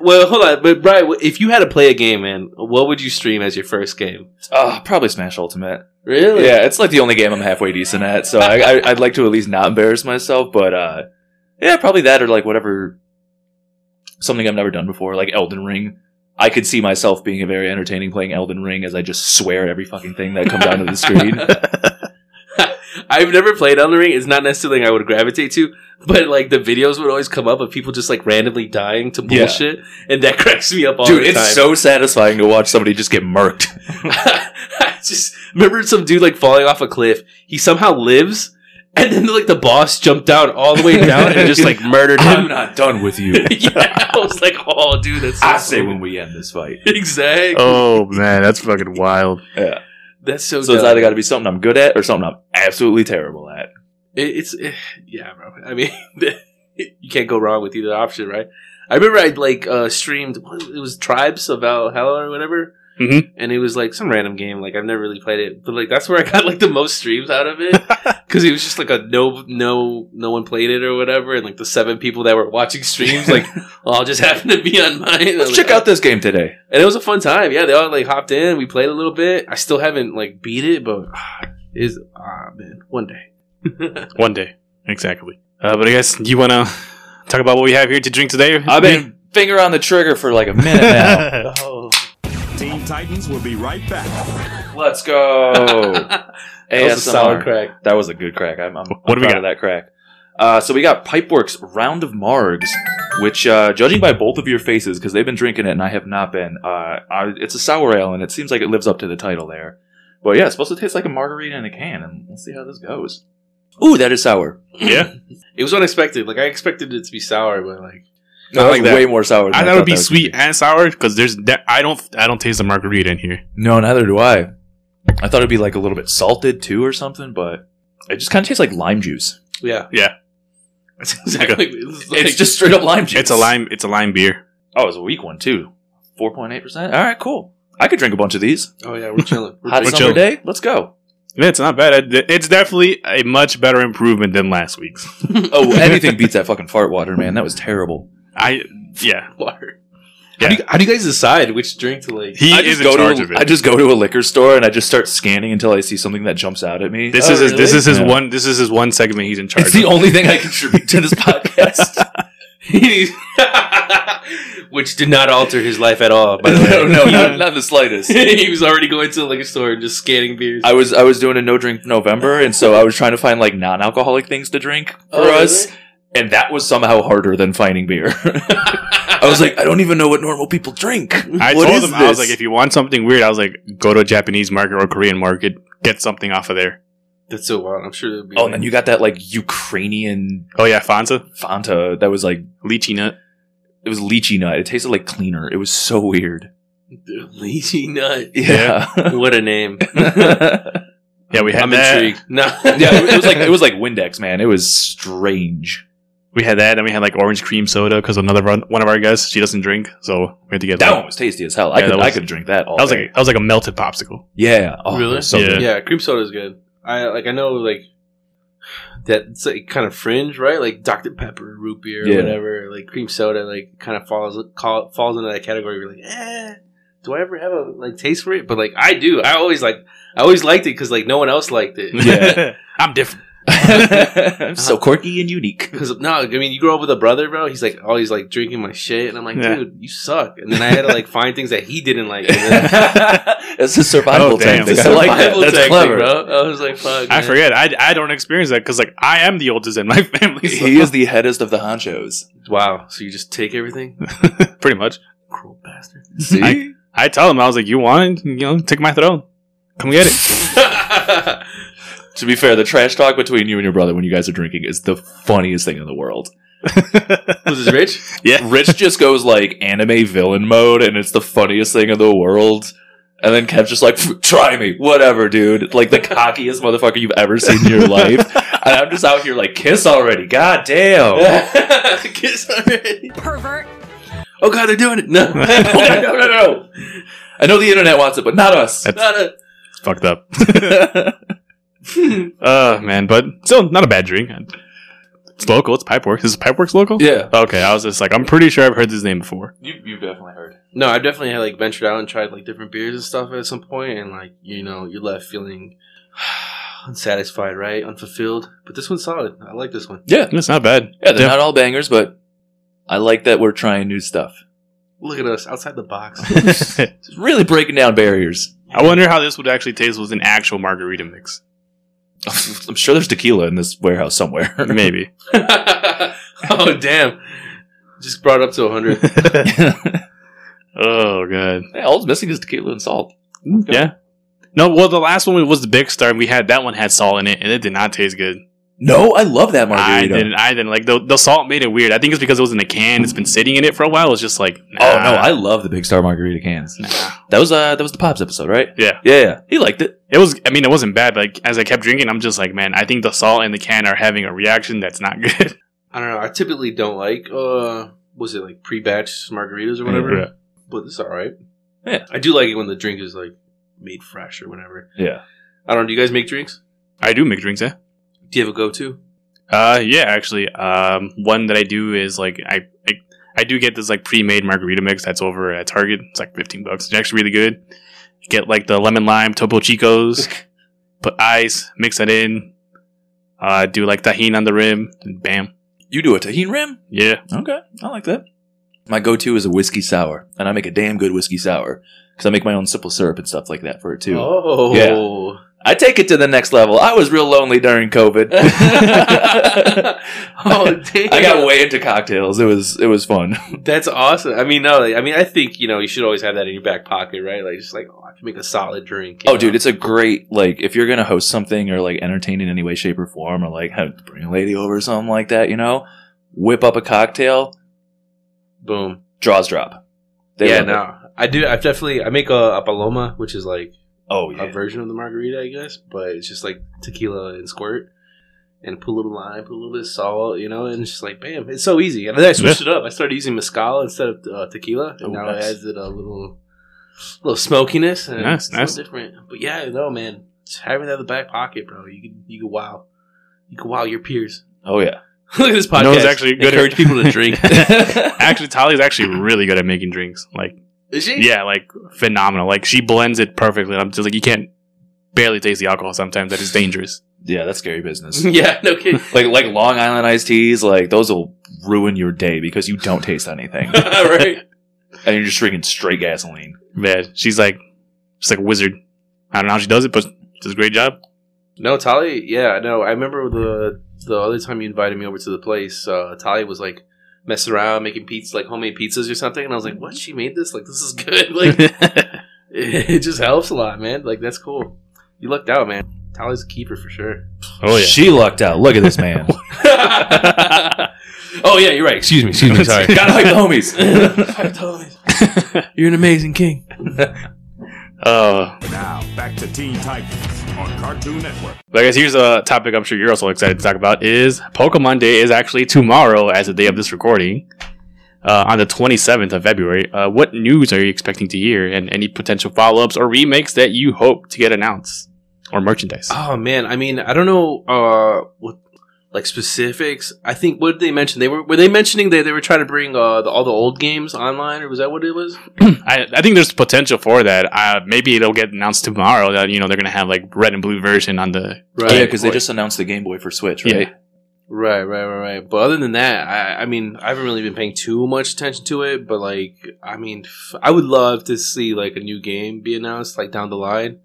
Well, hold on, but Brian, if you had to play a game, man, what would you stream as your first game? Oh, probably Smash Ultimate. Really? Yeah, it's like the only game I'm halfway decent at, so I, I, I'd like to at least not embarrass myself. But uh, yeah, probably that or like whatever something I've never done before, like Elden Ring. I could see myself being a very entertaining playing Elden Ring as I just swear at every fucking thing that comes onto the screen. I've never played Elden Ring. It's not necessarily I would gravitate to, but like the videos would always come up of people just like randomly dying to Yeah. bullshit, and that cracks me up all Dude, the time. Dude, it's so satisfying to watch somebody just get murked. I just remember some dude like falling off a cliff. He somehow lives, and then like the boss jumped down all the way down and just like murdered him. I'm not done with you. yeah, I was like, oh, dude, that's so I say when we end this fight. exactly. Oh man, that's fucking wild. Yeah. That's so. So it's either got to be something I'm good at or something I'm absolutely terrible at. It, it's eh, yeah, bro. I mean, you can't go wrong with either option, right? I remember I like uh streamed. It was Tribes of Valhalla or whatever, Mhm. and it was like some random game. Like I've never really played it, but like that's where I got like the most streams out of it because it was just like a no, no, no one played it or whatever, and like the seven people that were watching streams like all just happened to be on mine. Let's was check like, out this game today. and it was a fun time. Yeah, they all like hopped in. We played a little bit. I still haven't like beat it, but ah, is ah man, one day. One day, exactly. Uh, but I guess you want to talk about what we have here to drink today. I've been finger on the trigger for like a minute now. oh, Teen Titans will be right back. Let's go. that was a solid crack. That was a good crack. I'm, I'm, What do we I'm proud got? of that crack. Uh, so we got Pipeworks Round of Margs, which, uh, judging by both of your faces, because they've been drinking it and I have not been, uh, I, it's a sour ale and it seems like it lives up to the title there. But yeah, it's supposed to taste like a margarita in a can, and we'll see how this goes. Ooh, that is sour. yeah, It was unexpected. Like I expected it to be sour, but like No, like like that. way more sour. Than I thought it would be sweet gonna and sour because there's de- I don't I don't taste the margarita in here. No, neither do I. I thought it'd be like a little bit salted too or something, but it just kind of tastes like lime juice. yeah, Yeah, that's exactly. It's, like, It's just straight up lime juice. it's a lime it's a lime beer. Oh, it's a weak one too. Four point eight percent. All right, cool. I could drink a bunch of these. oh yeah, we're chilling. We're Hot We're summer chilling. day. Let's go. Yeah, it's not bad. It's definitely a much better improvement than last week's. Oh, anything beats that fucking fart water, man. That was terrible. I yeah. Water. Yeah. How, do you, how do you guys decide which drink to like? He I is just in go charge to of it. I just go to a liquor store and I just start scanning until I see something that jumps out at me. this Oh, is his, this is his Yeah. one this is his one segment he's in charge. It's the of. only thing I contribute to this podcast. which did not alter his life at all. By the way, no, no, not, not the slightest. he was already going to the liquor store and just scanning beers. I was I was doing a no drink November, and so I was trying to find like non alcoholic things to drink for Oh, us, and that was somehow harder than finding beer. I was like, I don't even know what normal people drink. I What told them, him I was like, if you want something weird, I was like, go to a Japanese market or Korean market, get something off of there. That's so wild. I'm sure. Be Oh, and then you got that like Ukrainian Oh yeah, Fanta, Fanta that was like lychee nut. it was lychee nut. It tasted like cleaner. It was so weird. lychee nut. Yeah. What a name. Yeah, we had I'm that. intrigued. No. yeah, it was like it was like Windex, man. It was strange. We had that, and we had like orange cream soda because another one, one of our guys she doesn't drink, so we had to get That that. one was tasty as hell. I Yeah, could that was- I could drink that all That was day. like that was like a melted popsicle. yeah. Oh, Really? it was So Yeah. good. yeah, cream soda is good. I like. I know like that. It's like kind of fringe, right? Like Dr Pepper, root beer, Yeah. whatever. Like cream soda, like kind of falls call, falls into that category. You're like, eh. Do I ever have a like taste for it? But like I do. I always like. I always liked it because like no one else liked it. Yeah. I'm different. I'm so quirky and unique. Because no, I mean, you grow up with a brother, bro. He's like always like drinking my shit, and I'm like, Yeah. dude, you suck. And then I had to like find things that he didn't like. And then, it's a survival Oh, damn. tactic. It's I a like that. survival That's tactic, clever. bro. I was like, fuck. I man. forget. I, I don't experience that because like I am the oldest in my family. So. He is the headest of the honchos. Wow. So you just take everything, pretty much. cruel bastard. See? I- I tell him I was like, you want it? You know, take my throne. Come get it. To be fair, the trash talk between you and your brother when you guys are drinking is the funniest thing in the world. Was this rich? yeah. Rich just goes like anime villain mode, and it's the funniest thing in the world. And then Kev's just like, try me, whatever, dude. Like the cockiest motherfucker you've ever seen in your life. And I'm just out here like, kiss already. God damn. Kiss already. Pervert. Oh god, they're doing it. No, no, no, no, no. I know the internet wants it, but not us. That's not a. it's fucked up. uh man, but still not a bad drink. It's local. It's Pipeworks. Is Pipeworks local? yeah. Okay, I was just like, I'm pretty sure I've heard this name before. You, you've definitely heard. No, I definitely had like ventured out and tried like different beers and stuff at some point, and like you know, you're left feeling unsatisfied, right? Unfulfilled. But this one's solid. I like this one. Yeah. It's not bad. Yeah, they're Def- not all bangers, but I like that we're trying new stuff. Look at us outside the box. Just really breaking down barriers. I wonder how this would actually taste with an actual margarita mix. I'm sure there's tequila in this warehouse somewhere. Maybe. oh damn! Just brought up to hundred. oh god. Yeah, all it's missing is tequila and salt. Yeah. No, well, the last one was the Big Star. and We had that one had salt in it, and it did not taste good. No, I love that margarita. I didn't. I didn't like the the salt made it weird. I think it's because it was in a can. It's been sitting in it for a while. It's just like nah, Oh no, I love the Big Star margarita cans. nah. That was uh that was the Pops episode, right? Yeah, Yeah, yeah. He liked it. it was. I mean, it wasn't bad. But like as I kept drinking, I'm just like, man, I think the salt and the can are having a reaction that's not good. I don't know. I typically don't like uh was it like pre-batch margaritas or whatever. Yeah. But it's all right. Yeah. I do like it when the drink is like made fresh or whatever. Yeah. I don't know. Do you guys make drinks? I do make drinks, yeah. Do you have a go-to? Uh, yeah, actually, um, one that I do is like I, I, I do get this like pre-made margarita mix that's over at Target. It's like fifteen bucks. It's actually really good. You get like the lemon lime Topo Chicos, put ice, mix that in, uh, do like Tajín on the rim, and bam, You do a Tajín rim? yeah. Okay, I like that. My go-to is a whiskey sour, and I make a damn good whiskey sour because I make my own simple syrup and stuff like that for it too. Oh. I take it to the next level. I was real lonely during COVID. oh, damn. I got way into cocktails. It was it was fun. That's awesome. I mean, no, I mean, I think you know you should always have that in your back pocket, right? Like, just like, oh, I can make a solid drink. Oh, know? dude, it's a great like if you're gonna host something or like entertain in any way, shape, or form, or like have bring a lady over or something like that. You know, whip up a cocktail, boom. draws drop. They yeah, love it. no, I do. I definitely I make a, a paloma, which is like Oh yeah, a version of the margarita, I guess, but it's just like tequila and squirt. And put a little lime, put a little bit of salt, you know, and it's just like, bam, it's so easy. And then I switched it up. I started using mezcal instead of uh, tequila, and Oh, now nice. it adds it a little, little smokiness, and Nice, it's nice. different. But yeah, no, man, just having that in the back pocket, bro, you can you can wow, you can wow your peers. Oh yeah. Look at this podcast. You know, it's actually good. Encourage people to drink. actually, Tali's actually really good at making drinks. Like, Is she? yeah, like phenomenal. Like she blends it perfectly. I'm just like, you can't barely taste the alcohol sometimes. That is dangerous. Yeah, that's scary business. yeah. No kidding. like like Long Island iced teas, like those will ruin your day because you don't taste anything, right. and you're just drinking straight gasoline. Man, she's like, she's like a wizard. I don't know how she does it, but she does a great job. No, Tali. Yeah, no. I remember the the other time you invited me over to the place. Uh, Tali was like messing around making pizza, like homemade pizzas or something, and I was like, "What? She made this? Like, this is good. Like, it just helps a lot, man. Like, that's cool. You lucked out, man. Tali's a keeper for sure. oh yeah. She lucked out. Look at this man. oh yeah, you're right. Excuse me. Excuse me. Sorry. Gotta hype the homies. You're an amazing king. Oh, Now, back to Teen Titans on Cartoon Network. but I guess here's a topic I'm sure you're also excited to talk about is Pokemon Day is actually tomorrow as the day of this recording. Uh, on the 27th of February, uh, what news are you expecting to hear, and any potential follow-ups or remakes that you hope to get announced or merchandise? Oh man, I mean, I don't know uh what like specifics. I think what did they mention? They were were they mentioning that they were trying to bring uh the, all the old games online, or was that what it was? I, I think there's potential for that. Uh, maybe it'll get announced tomorrow that you know they're gonna have like red and blue version on the Right. Yeah, because they just announced the Game Boy for Switch, right? Yeah. Right, right, right, right. But other than that, I, I mean, I haven't really been paying too much attention to it. But like, I mean, f- I would love to see like a new game be announced like down the line.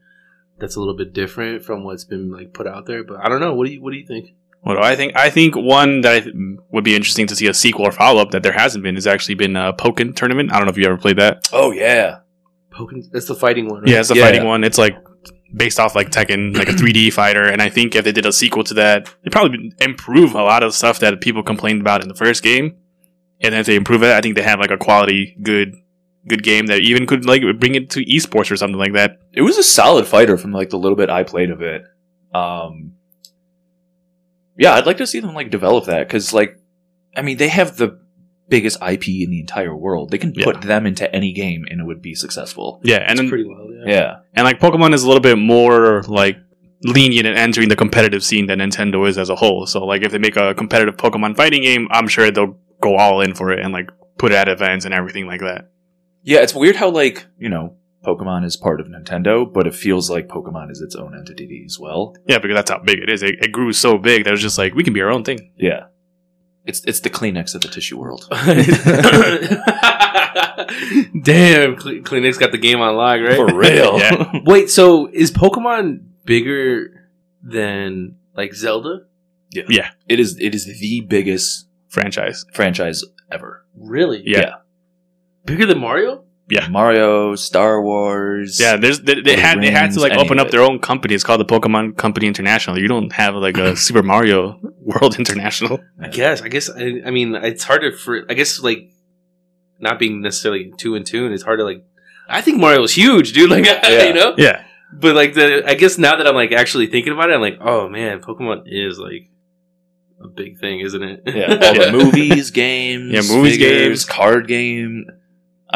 That's a little bit different from what's been like put out there. But I don't know. What do you What do you think? What do I think? I think one that I th- would be interesting to see a sequel or follow up that there hasn't been has actually been a Pokken tournament. I don't know if you ever played that. Oh yeah. Pokemon. That's the fighting one. Right? Yeah, it's the Yeah. fighting one. It's like based off like Tekken, like a 3D fighter. And I think if they did a sequel to that, it'd probably improve a lot of stuff that people complained about in the first game. And then if they improve it, I think they have like a quality, good, good game that even could like bring it to esports or something like that. It was a solid fighter from like the little bit I played of it. Um, yeah, I'd like to see them like develop that because, like, I mean, they have the biggest IP in the entire world. They can Yeah. put them into any game and it would be successful. Yeah, and It's then pretty wild. Yeah. Yeah, and like Pokemon is a little bit more like lenient in entering the competitive scene than Nintendo is as a whole. So like if they make a competitive Pokemon fighting game, I'm sure they'll go all in for it and like put it at events and everything like that. yeah. It's weird how like you know Pokemon is part of Nintendo, but it feels like Pokemon is its own entity as well. Yeah, because that's how big it is. It, it grew so big that it was just like we can be our own thing. Yeah, it's it's the Kleenex of the tissue world. Damn, Cle- Kleenex got the game on lock, right? For real. Yeah. Wait, so is Pokemon bigger than like Zelda? Yeah. Yeah. It is it is the biggest Franchise. franchise ever. Really? Yeah. Yeah. Bigger than Mario? Yeah. Mario, Star Wars. Yeah, there's they, they Lord of had they had to like open up their own company. It's called the Pokemon Company International. You don't have like a Super Mario World International. I guess. I guess. I, I mean, it's hard to. For, I guess like not being necessarily two in tune. It's hard to like. I think Mario's huge, dude. Like Yeah. you know. Yeah, But like the, I guess now that I'm like actually thinking about it, I'm like, oh man, Pokemon is like a big thing, isn't it? Yeah, all the movies, games, Yeah, movies, figures, games. card game.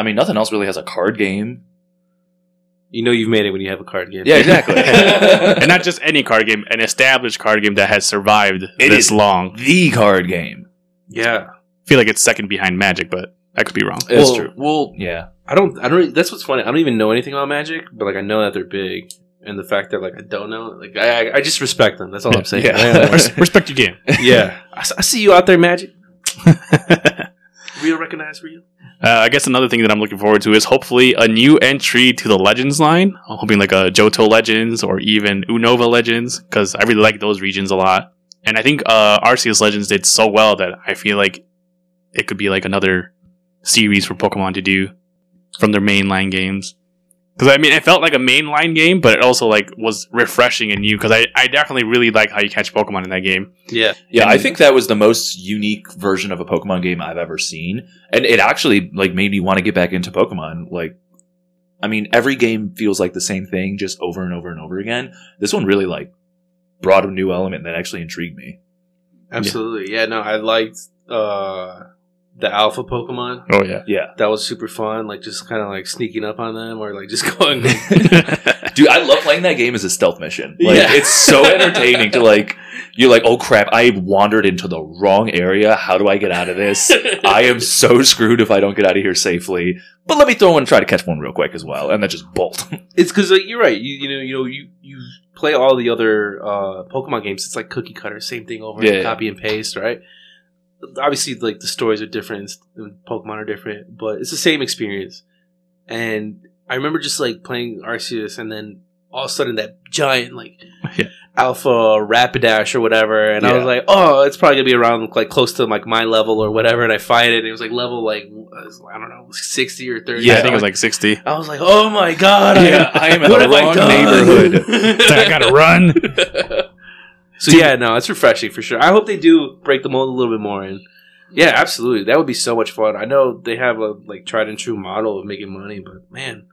I mean, nothing else really has a card game. you know, you've made it when you have a card game. Yeah, exactly. and not just any card game, an established card game that has survived It this is- long. the card game. yeah. I feel like it's second behind Magic, but I could be wrong. It's Well- true. Well, yeah. I don't. I don't. That's what's funny. I don't even know anything about Magic, but like I know that they're big, and the fact that like I don't know, like I, I, I just respect them. That's all I'm saying. Yeah. Res- respect your game. yeah. I see you out there, Magic. Real, recognize real. Uh, I guess another thing that I'm looking forward to is hopefully a new entry to the Legends line. I'm hoping like a Johto Legends or even Unova Legends because I really like those regions a lot. And I think uh, Arceus Legends did so well that I feel like it could be like another series for Pokemon to do from their mainline games. Because I mean, it felt like a mainline game, but it also like was refreshing and new. Because I, I definitely really like how you catch Pokemon in that game. Yeah. Yeah, And- I think that was the most unique version of a Pokemon game I've ever seen, and it actually like made me want to get back into Pokemon. Like, I mean, every game feels like the same thing, just over and over and over again. This one really like brought a new element that actually intrigued me. Absolutely. Yeah. No, I liked uh the alpha Pokemon. Oh yeah. Yeah, That was super fun. Like just kind of like sneaking up on them or like just going. dude, I love playing that game as a stealth mission. Like, Yeah. it's so entertaining to like. You're like, oh crap! I wandered into the wrong area. How do I get out of this? I am so screwed if I don't get out of here safely. But let me throw one and try to catch one real quick as well, and then just bolt. it's because like you're right. You you know you know you you play all the other uh Pokemon games. It's like cookie cutter, same thing over, Yeah. copy and paste, right? Obviously, like the stories are different, and Pokemon are different, but it's the same experience. And I remember just like playing Arceus, and then all of a sudden that giant like Yeah. Alpha Rapidash or whatever, and I was like, oh, it's probably gonna be around like close to like my level or whatever. And I find it, and it was like level like I don't know, sixty or thirty. Yeah, I think it was like 60. I was like, oh my god, Yeah, I am in the wrong neighborhood. I gotta run. So yeah, no, it's refreshing for sure. I hope they do break the mold a little bit more, and yeah, absolutely, that would be so much fun. I know they have a like tried and true model of making money, but man,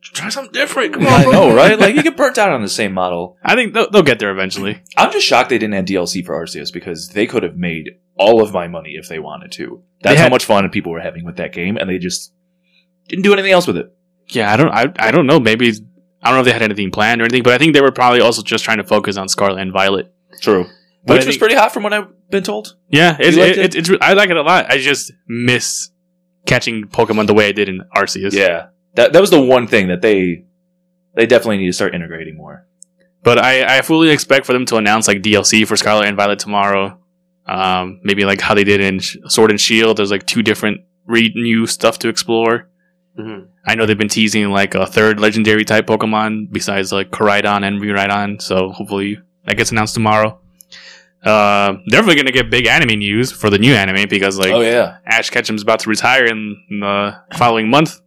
try something different. Come on, I know, right? Like you get burnt out on the same model. I think they'll, they'll get there eventually. I'm just shocked they didn't add DLC for Arceus because they could have made all of my money if they wanted to. That's They how much fun people were having with that game, and they just didn't do anything else with it. Yeah, I don't. I, I don't know. Maybe I don't know if they had anything planned or anything, but I think they were probably also just trying to focus on Scarlet and Violet. True, But which I was think- pretty hot from what I've been told. Yeah, it's You liked it, it? it? it's. re- I like it a lot. I just miss catching Pokemon the way I did in Arceus. Yeah, that that was the one thing that they they definitely need to start integrating more. but I I fully expect for them to announce like DLC for Scarlet and Violet tomorrow. Um, maybe like how they did in Sh- Sword and Shield. There's like two different re- new stuff to explore. Mhm. I know they've been teasing like a third legendary type Pokemon besides like Koraidon and Miraidon, so hopefully that gets announced tomorrow. Uh, definitely gonna get big anime news for the new anime because like oh yeah, Ash Ketchum's about to retire in the following month.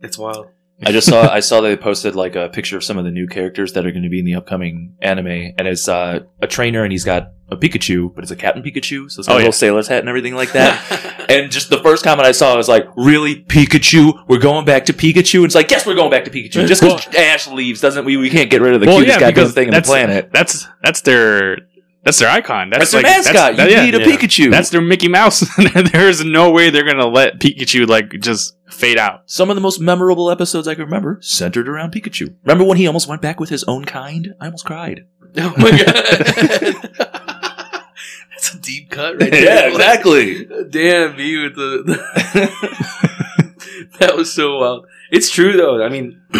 it's wild. I just saw I saw they posted like a picture of some of the new characters that are going to be in the upcoming anime, and it's uh, a trainer, and he's got a Pikachu, but it's a Captain Pikachu, so it's got Oh, a yeah. little sailor's hat and everything like that. and just the first comment I saw was like, "Really, Pikachu? We're going back to Pikachu?" And it's like, "Yes, we're going back to Pikachu." Just because Ash leaves doesn't we we can't get rid of the cutest goddamn thing on the planet. That's that's their that's their icon. That's, That's, their mascot. that's- that- you yeah. need a yeah. Pikachu. That's their Mickey Mouse. There's no way they're gonna let Pikachu like just fade out. some of the most memorable episodes I can remember centered around Pikachu. Remember when he almost went back with his own kind? I almost cried. Oh my god, that's a deep cut right there. yeah, exactly. Damn me with the. that was so wild. It's true though. I mean,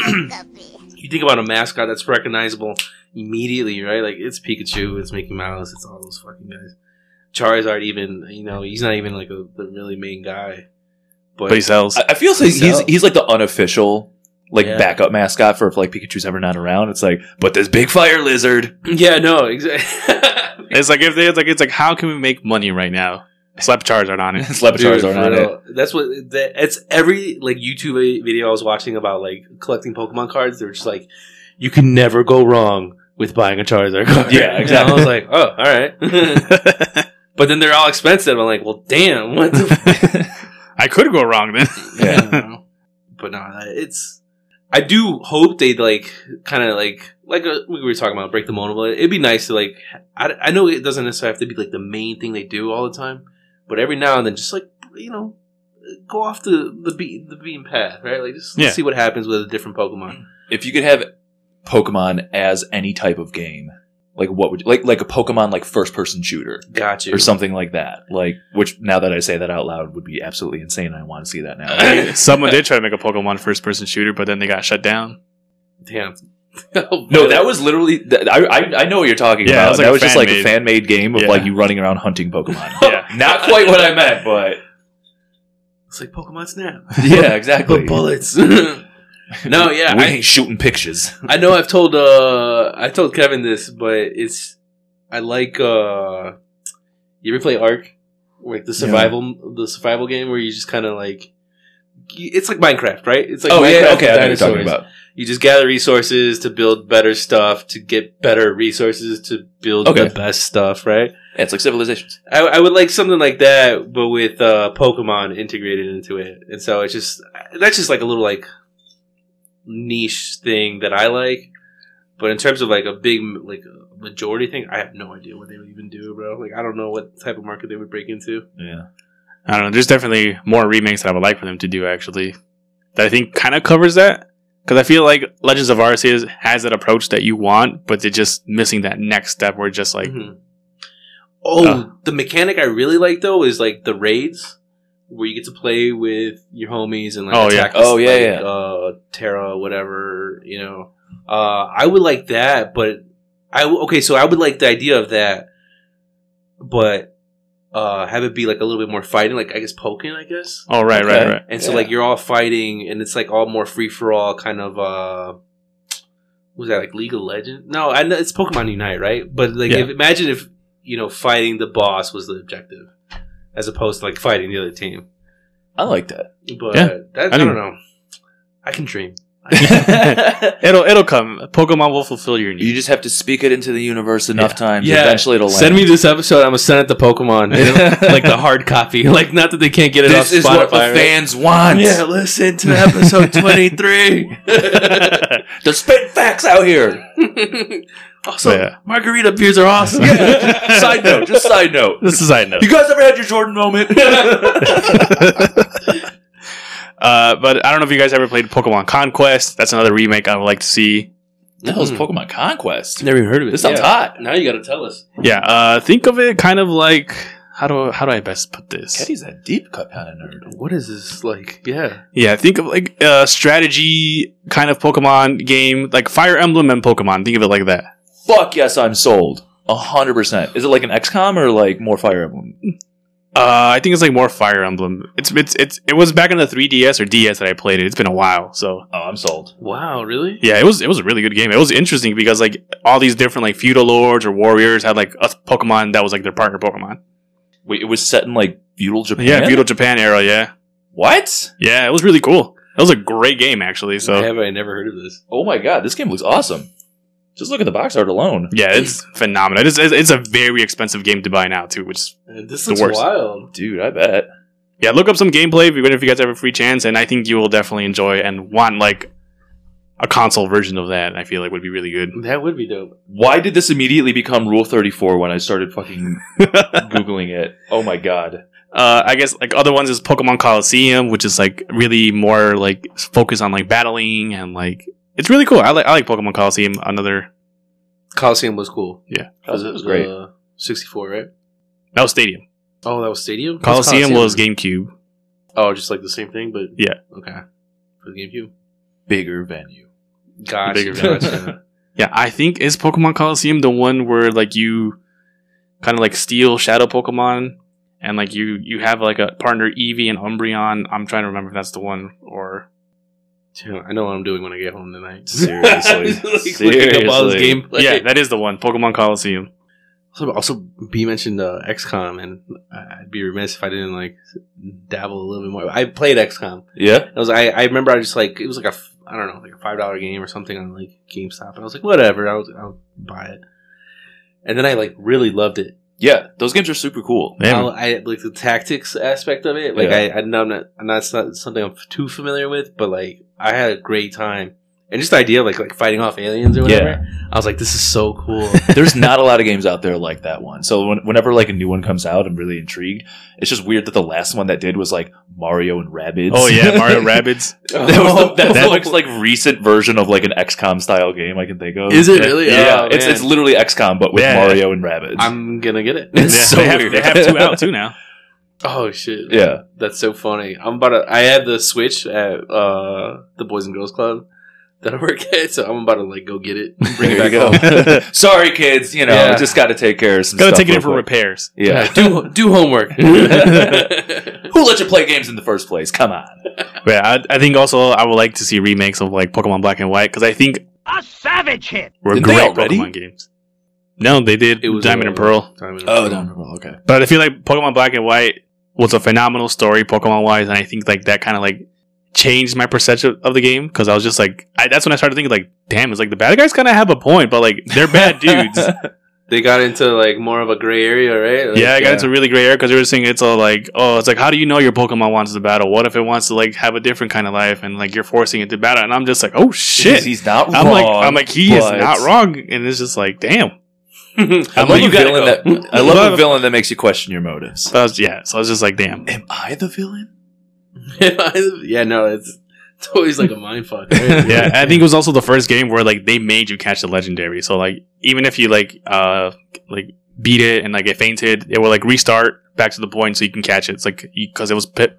you think about a mascot that's recognizable immediately, right? Like it's Pikachu, it's Mickey Mouse, it's all those fucking guys. Charizard, even you know, he's not even like a, the really main guy. But, But he sells. I, I feel like he's he's like the unofficial like Yeah. backup mascot for if like Pikachu's ever not around. It's like, but this big fire lizard. yeah, no, exactly. It's like if they it's like it's like how can we make money right now? Slap Charizard on it. Slap a Dude, Charizard for on it. That's what that, it's every like YouTube video I was watching about like collecting Pokemon cards. They're just like, you can never go wrong with buying a Charizard card. Yeah, And exactly. I was like, oh, all right. but then they're all expensive. I'm like, well, damn. What the I could go wrong then. Yeah. but no, it's. I do hope they like kind of like like uh we were talking about break the mold. It'd be nice to like. I, I know it doesn't necessarily have to be like the main thing they do all the time, but every now and then, just like you know, go off the the beat the beaten path, right? Like just Yeah. see what happens with a different Pokemon. If you could have Pokemon as any type of game, like what would you, like like a Pokemon like first person shooter Got you or something like that? Like which now that I say that out loud would be absolutely insane. I want to see that now. Someone did try to make a Pokemon first person shooter, but then they got shut down. Damn. No, that was literally. I I, I know what you're talking Yeah, it about. was like that was just like a fan-made. fan made game of Yeah. like you running around hunting Pokemon. Yeah. Not quite what I meant, but It's like Pokemon Snap, yeah, exactly. but bullets. No, yeah, we I, ain't shooting pictures. I know I've told uh I told Kevin this, but it's I like uh you ever play Ark? Like the survival the survival game where you just kind of like it's like Minecraft, right? It's like oh yeah, okay, I know what you're talking about. You just gather resources to build better stuff, to get better resources to build Okay. the best stuff, right? Yeah, it's like civilizations. I, I would like something like that, but with uh, Pokemon integrated into it, and so it's just that's just like a little like niche thing that I like. But in terms of like a big like a majority thing, I have no idea what they would even do, bro. Like I don't know what type of market they would break into. Yeah. I don't know. There's definitely more remakes that I would like for them to do actually. That I think kind of covers that because I feel like Legends of Arceus has that approach that you want, but they're just missing that next step where just like Mhm. Oh, Uh. the mechanic I really like though is like the raids where you get to play with your homies and like Oh, yeah. attack this, Oh, yeah, like, yeah. uh Tera whatever you know. Uh, I would like that, but I w- okay. So I would like the idea of that, but uh, have it be like a little bit more fighting, like I guess poking, I guess. oh right, right, Okay. right. And so Yeah. like you're all fighting, and it's like all more free for all kind of. uh was that like League of Legends? No, I know it's Pokemon Unite, right? But like, Yeah. if, imagine if you know fighting the boss was the objective, as opposed to like fighting the other team. I like that. But Yeah. that, I I, mean- don't know. I can dream. It'll it'll come. Pokemon will fulfill your need. You just have to speak it into the universe enough Yeah. times. Yeah. Eventually it'll land. Send me this episode. I'm gonna send it to Pokemon, like the hard copy. Like not that they can't get it This off is Spotify. what the right? fans want. Yeah, listen to episode 23. The spit facts out here. Also, Yeah. margarita beers are awesome. Yeah. side note, just side note. this is a side note. You guys ever had your Jordan moment? Uh, but I don't know if you guys ever played Pokemon Conquest. That's another remake I would like to see. that was Pokemon Conquest. Never even heard of it. This sounds Yeah. hot. Now you got to tell us. Yeah, uh, think of it kind of like how do how do I best put this? Keti's a deep cut kind of nerd. What is this like? Yeah. Yeah, think of like a strategy kind of Pokemon game, like Fire Emblem and Pokemon. Think of it like that. Fuck yes, I'm sold. A hundred percent. Is it like an XCOM or like more Fire Emblem? Uh, I think it's like more Fire Emblem. It's it's it's it was back in the 3DS or DS that I played it. It's been a while, so Oh, I'm sold. Wow. Really? yeah, it was it was a really good game. It was interesting because like all these different like feudal lords or warriors had like a Pokemon that was like their partner Pokemon. Wait, it was set in like feudal Japan. Yeah, feudal Japan era. Yeah, What? yeah, it was really cool. It was a great game actually. So have I never heard of this? Oh my god, this game looks awesome. Just look at the box art alone. yeah, it's phenomenal. It's, it's it's a very expensive game to buy now too, which is Uh, This The looks worst. wild. Dude, I bet. yeah, look up some gameplay if you, if you guys have a free chance, and I think you will definitely enjoy and want like a console version of that. I feel like would be really good. That would be dope. Why did this immediately become Rule 34 when I started fucking Googling it? Oh my god. uh, I guess like other ones is Pokemon Colosseum, which is like really more like focused on like battling and like it's really cool. I like I like Pokemon Colosseum. Another Colosseum was cool. Yeah. That was great. Uh, 64, right? that was Stadium. Oh, that was Stadium? What's Colosseum was GameCube. Oh, just like the same thing, but Yeah. Okay. For the GameCube. Bigger venue. Gotcha. Bigger venue. Yeah, I think is Pokemon Colosseum the one where like you kind of like steal Shadow Pokemon and like you you have like a partner Eevee and Umbreon. I'm trying to remember if that's the one or Dude, I know what I'm doing when I get home tonight. Seriously. Like, looking up all this Seriously. gameplay. yeah, that is the one. Pokemon Colosseum. Also, also B mentioned uh, XCOM, and I'd be remiss if I didn't like dabble a little bit more. I played XCOM. Yeah. I was I, I remember I just like it was like a I don't know like a five dollar game or something on like GameStop, and I was like whatever, I'll I'll buy it. And then I like really loved it. Yeah. Those games are super cool. Yeah. I'll- I like the tactics aspect of it. Like Yeah. I, I know I'm not, I'm not, it's not something I'm too familiar with, but like I had a great time. And just the idea of like like fighting off aliens or whatever. Yeah. I was like, this is so cool. There's not a lot of games out there like that one. So when, whenever like a new one comes out, I'm really intrigued. It's just weird that the last one that did was like Mario and Rabbids. Oh yeah, Mario Rabbids. that was the, that's That- the most like recent version of like an XCOM style game I can think of. Is it Yeah. really? Yeah, Oh, it's man. it's literally XCOM but with Yeah. Mario and Rabbids. I'm gonna get it. Yeah, It's so they, have, weird. they have two out too now. Oh shit. yeah, That's so funny. I'm about to. I had the Switch at uh, the Boys and Girls Club that I work at, so I'm about to like go get it, and bring it back home. Sorry, kids. You know, Yeah. just got to take care of some. Gotta take it in for quick. repairs. Yeah. do do homework. Who let you play games in the first place? Come on. Yeah, I, I think also I would like to see remakes of like Pokemon Black and White because I think A savage hit. were Didn't great already? Pokemon games. No, they did It was Diamond uh, and Pearl, Diamond and Oh, Pearl. okay. but I feel like Pokemon Black and White was a phenomenal story Pokemon wise, and I think like that kind of like changed my perception of the game because I was just like, I, that's when I started thinking like, damn, it's like the bad guys kind of have a point, but like they're bad dudes. They got into like more of a gray area, right? Like, yeah, I got into really gray area because they were saying it's all like, oh, it's like, how do you know your Pokemon wants to battle? What if it wants to like have a different kind of life and like you're forcing it to battle? And I'm just like, oh shit. He's, he's not I'm wrong. like, I'm like, he is not wrong, and it's just like, damn. I I'm love, like, a you gotta villain go. that, I love Love- a villain that makes you question your motives. So was, yeah, so I was just like, damn. Am I the villain? yeah, no, it's it's always like a mind fuck. Right? yeah, I think it was also the first game where like they made you catch the legendary. So like even if you like uh like beat it and like it fainted, it will like restart back to the point so you can catch it. It's like because it was pi-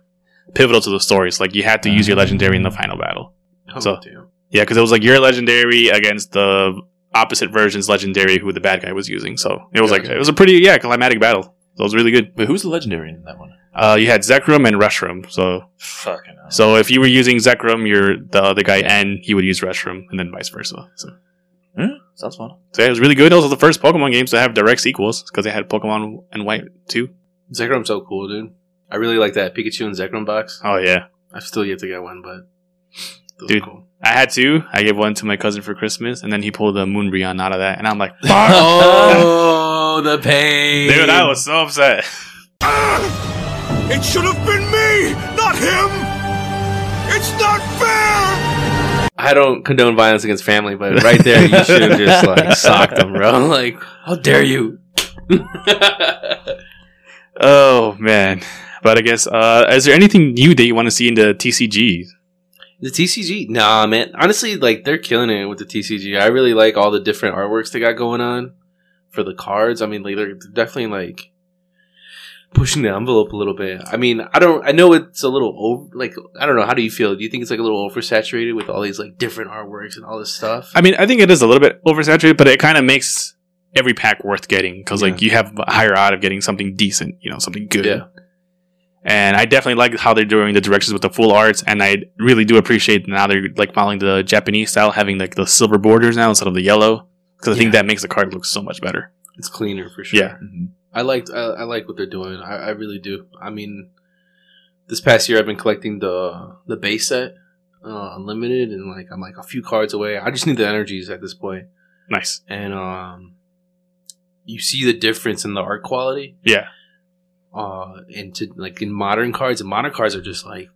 pivotal to the story. It's like you had to use your legendary in the final battle. Oh, So- damn. Yeah, because it was like your legendary against the opposite version's legendary who the bad guy was using. So it was like it was a pretty yeah climatic battle. So it was really good. But who's the legendary in that one? Uh, you had Zekrom and Reshram. So Fucking hell. so if you were using Zekrom, you're the other guy N, he would use Reshram, and then vice versa. So. Yeah, sounds fun. So yeah, it was really good. Those are the first Pokemon games to have direct sequels because they had Pokemon and White too. Zekrom's so cool, dude. I really like that Pikachu and Zekrom box. Oh yeah, I've still yet to get one, but Dude. cool. I had two. I gave one to my cousin for Christmas, and then he pulled a Moonbreon out of that, and I'm like, oh, the pain, dude, I was so upset. It should have been me, not him! It's not fair! I don't condone violence against family, but right there, you should have just like socked them, bro. Like, how dare you? Oh man, but I guess uh, is there anything new that you want to see in the TCG? The TCG, nah, man. Honestly, like they're killing it with the TCG. I really like all the different artworks they got going on for the cards. I mean, like they're definitely like pushing the envelope a little bit. I mean, I don't. I know it's a little over. Like, I don't know. How do you feel? Do you think it's like a little oversaturated with all these like different artworks and all this stuff? I mean, I think it is a little bit oversaturated, but it kind of makes every pack worth getting because like you have a higher odd of getting something decent, you know, something good. Yeah. And I definitely like how they're doing the directions with the full arts, and I really do appreciate now they're like following the Japanese style, having like the silver borders now instead of the yellow, because I think Yeah. that makes the card look so much better. it's cleaner for sure. Yeah. Mhm. I liked. I, I like what they're doing. I, I really do. I mean, this past year I've been collecting the the base set, uh, unlimited, and like I'm like a few cards away. I just need the energies at this point, Nice. and um, you see the difference in the art quality. Yeah. Uh, into like in modern cards, and modern cards are just like.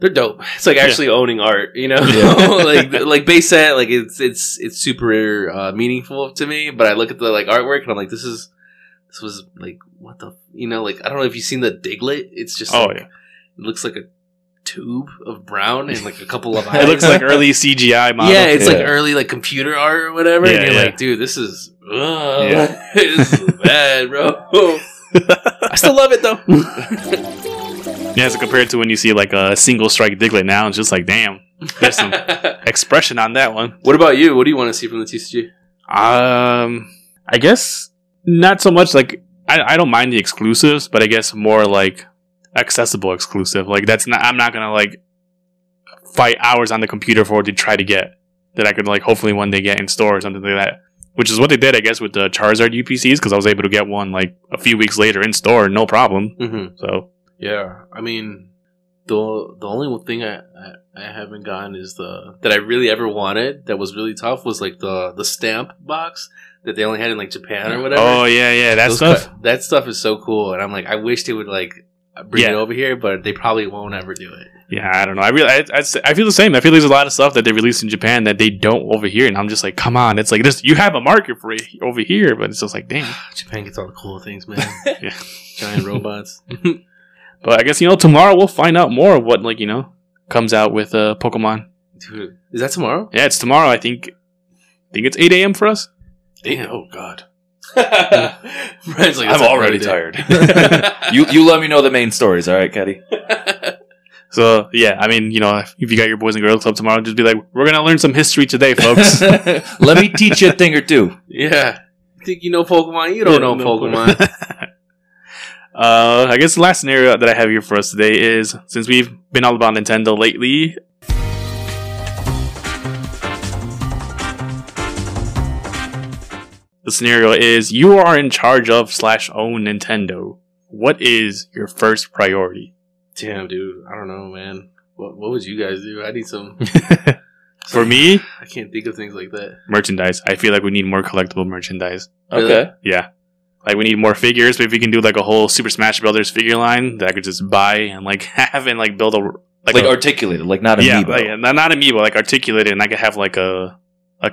They're dope. It's like Yeah. actually owning art, you know. Yeah. like like base set, like it's it's it's super uh, meaningful to me. But I look at the like artwork and I'm like, this is this was like what the you know like I don't know if you've seen the Diglett. It's just Oh like, yeah. it looks like a tube of brown and like a couple of It looks like early CGI model. yeah, it's like early like computer art or whatever. Yeah, and you're yeah. like, dude, this is Yeah. this is bad, bro. I still love it though. Yeah, so compared to when you see like a single strike Diglett now, it's just like, damn, there's some expression on that one. what about you? What do you want to see from the TCG? Um, I guess not so much like I, I don't mind the exclusives, but I guess more like accessible exclusive. Like that's not I'm not gonna like fight hours on the computer for to try to get that I could like hopefully one day get in store or something like that. which is what they did, I guess, with the Charizard UPCs because I was able to get one like a few weeks later in store, no problem. Mm-hmm. So Yeah, I mean, the the only thing I, I I haven't gotten is the that I really ever wanted that was really tough was like the the stamp box that they only had in like Japan or whatever. oh yeah, yeah, that Those stuff. cu- that stuff is so cool, and I'm like, I wish they would like bring it over here, but they probably won't ever do it. Yeah, I don't know. I really, I, I, I feel the same. I feel there's a lot of stuff that they release in Japan that they don't over here, and I'm just like, come on, it's like this. You have a market for it over here, but it's just like, damn. Japan gets all the cool things, man. Yeah. Giant robots. But I guess you know tomorrow we'll find out more of what like you know comes out with uh, Pokemon. Dude, is that tomorrow? Yeah, it's tomorrow. I think. I think it's 8 a.m. for us. Damn. Oh God. Brian's like, I'm already tired. you you let me know the main stories, all right, Caddy? So yeah, I mean, you know, if you got your boys and girls club tomorrow, just be like, we're gonna learn some history today, folks. let me teach you a thing or two. yeah. Think you know Pokemon? You don't Yeah, know no Pokemon. Uh, I guess the last scenario that I have here for us today is since we've been all about Nintendo lately. The scenario is you are in charge of slash own Nintendo. What is your first priority? Damn, dude. I don't know, man. What what would you guys do? I need some. For me, I can't think of things like that. merchandise. I feel like we need more collectible merchandise. Okay. Yeah. Like we need more figures, but if we can do like a whole Super Smash Brothers figure line that I could just buy and like have and like build a Like, a, articulated, like not yeah, amiibo. like, not, not amiibo, like articulated, and I could have like a a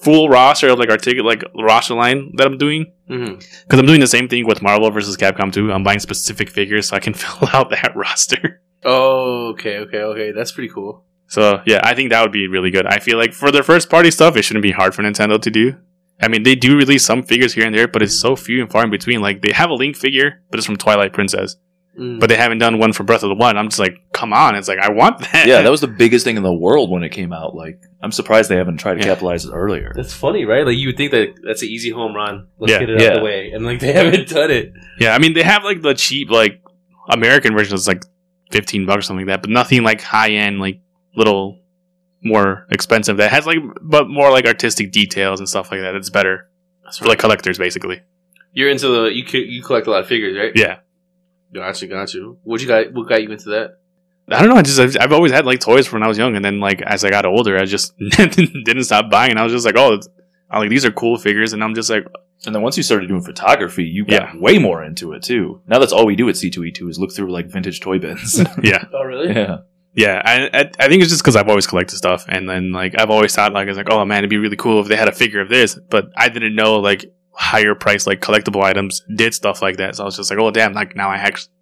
full roster of like articulate like roster line that I'm doing Mm-hmm. because I'm doing the same thing with Marvel versus Capcom 2. I'm buying specific figures so I can fill out that roster. Oh, okay, okay, okay. That's pretty cool. So yeah, I think that would be really good. I feel like for their first party stuff, it shouldn't be hard for Nintendo to do. I mean, they do release some figures here and there, but it's so few and far in between. Like they have a Link figure, but it's from Twilight Princess, Mm. but they haven't done one for Breath of the Wild. I'm just like, come on! It's like I want that. yeah, that was the biggest thing in the world when it came out. Like, I'm surprised they haven't tried to Yeah. capitalize it earlier. that's funny, right? Like you would think that that's an easy home run. Let's Yeah, get it out yeah. of the way, and like they haven't done it. yeah. I mean, they have like the cheap like American version that's like 15 bucks or something like that, but nothing like high end, like little more expensive that has like but more like artistic details and stuff like that. It's better That's for like collectors, basically. You're into the you you collect a lot of figures, right? Yeah. Gotcha, gotcha. What you got? What got you into that? I don't know. I just I've, I've always had like toys from when I was young, and then like as I got older, I just didn't stop buying. And I was just like, oh, I'm like these are cool figures, and I'm just like, And then once you started doing photography, you got Yeah. way more into it too. Now that's all we do at C2E2 is look through like vintage toy bins. yeah, Oh, really? yeah. Yeah. I, I I think it's just because I've always collected stuff, and then like I've always thought like it's like, oh man, it'd be really cool if they had a figure of this, but I didn't know like higher price like collectible items did stuff like that. So I was just like, oh damn, like now I actually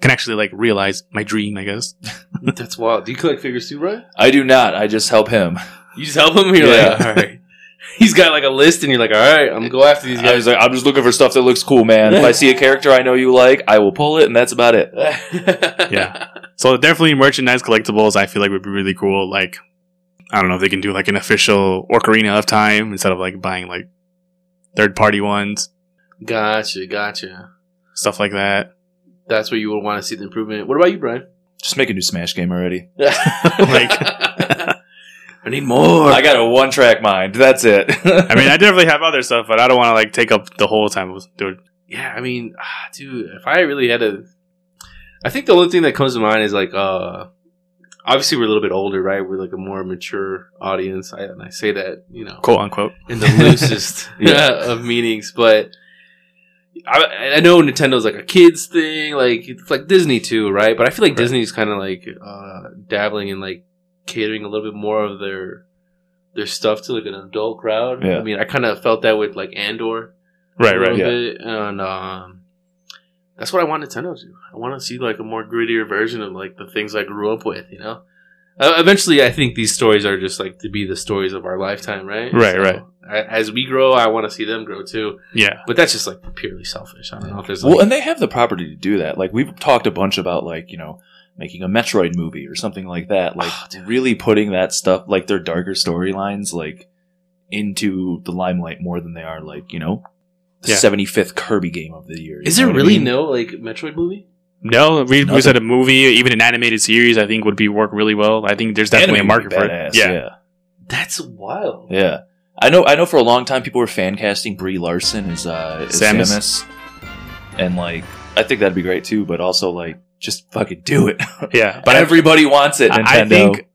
can actually like realize my dream, I guess. That's wild. Do you collect figures too, Brian? I do not. I just help him. You just help him. You're Yeah. like, all right. He's got like a list, and you're like, all right, I'm gonna go after these guys. like, I'm just looking for stuff that looks cool, man. If I see a character I know you like, I will pull it, and that's about it. Yeah. So definitely merchandise collectibles. I feel like would be really cool. Like I don't know if they can do like an official Ocarina of Time instead of like buying like third party ones, Gotcha, gotcha. stuff like that. That's where you would want to see the improvement. What about you, Brian? Just make a new Smash game already. like, I need more. I got a one track mind. That's it. I mean, I definitely have other stuff, but I don't want to like take up the whole time. Dude, yeah, I mean, ah, dude, if I really had to, I think the only thing that comes to mind is like, uh, obviously we're a little bit older, right? We're like a more mature audience, I, and I say that, you know, quote unquote. in the loosest of meanings, but. I, I know Nintendo's like a kids thing, like it's like Disney too, right? But I feel like Right. Disney's kind of like uh, dabbling in like catering a little bit more of their their stuff to like an adult crowd. Yeah. I mean, I kind of felt that with like Andor, Right, right. yeah. bit, and um, that's what I want Nintendo to. I want to see like a more grittier version of like the things I grew up with. You know, uh, eventually, I think these stories are just like to be the stories of our lifetime, right? Right, right. a- As we grow, I want to see them grow too. Yeah. But that's just like purely selfish. I don't know if there's well, and they have the property to do that. Like we've talked a bunch about, like you know, making a Metroid movie or something like that. Like Oh, really putting that stuff, like their darker storylines, like into the limelight more than they are, like you know, the Yeah. seventy fifth Kirby game of the year. is there what I really mean? no like Metroid movie? No, we, we said a movie, even an animated series. I think would be work really well. I think there's definitely Anime a market be for badass, it. Yeah. yeah, That's wild. yeah. I know. I know. For a long time, people were fan casting Brie Larson as, uh, as Samus. Samus. and like, I think that'd be great too. But also, like, just fucking do it. Yeah, but but I, everybody wants it. I think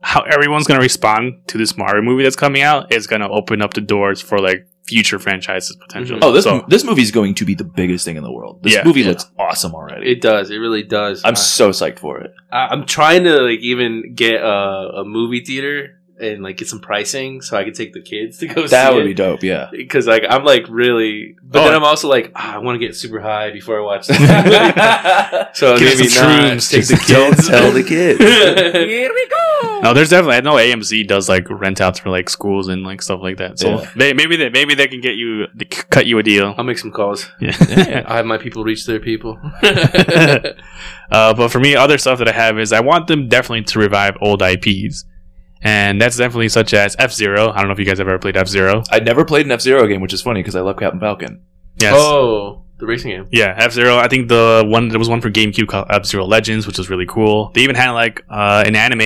how everyone's going to respond to this Mario movie that's coming out is going to open up the doors for like future franchises potentially. Mm-hmm. Oh, this so, this movie's going to be the biggest thing in the world. This Yeah. movie Yeah. looks awesome already. It does. It really does. I'm I- so psyched for it. I, I'm trying to like even get a, a movie theater and like get some pricing so I could take the kids to go see. That would it. be dope. Yeah. because like I'm like really, but Oh. then I'm also like ah, I want to get super high before I watch this. movie. so Get maybe some not shrooms, take the kids. don't tell the kids. Here we go. No, there's definitely I know AMC does like rent outs for like schools and like stuff like that. So Yeah. they, maybe they maybe they can get you they c- cut you a deal. I'll make some calls. Yeah. I have my people reach their people. uh, but for me, other stuff that I have is I want them definitely to revive old IPs, and that's definitely such as F Zero. I don't know if you guys have ever played F Zero. I never played an F Zero game, which is funny because I love Captain Falcon. Yes. Oh, the racing game. Yeah, F Zero. I think the one there was one for GameCube called F Zero Legends, which was really cool. They even had like uh, an anime.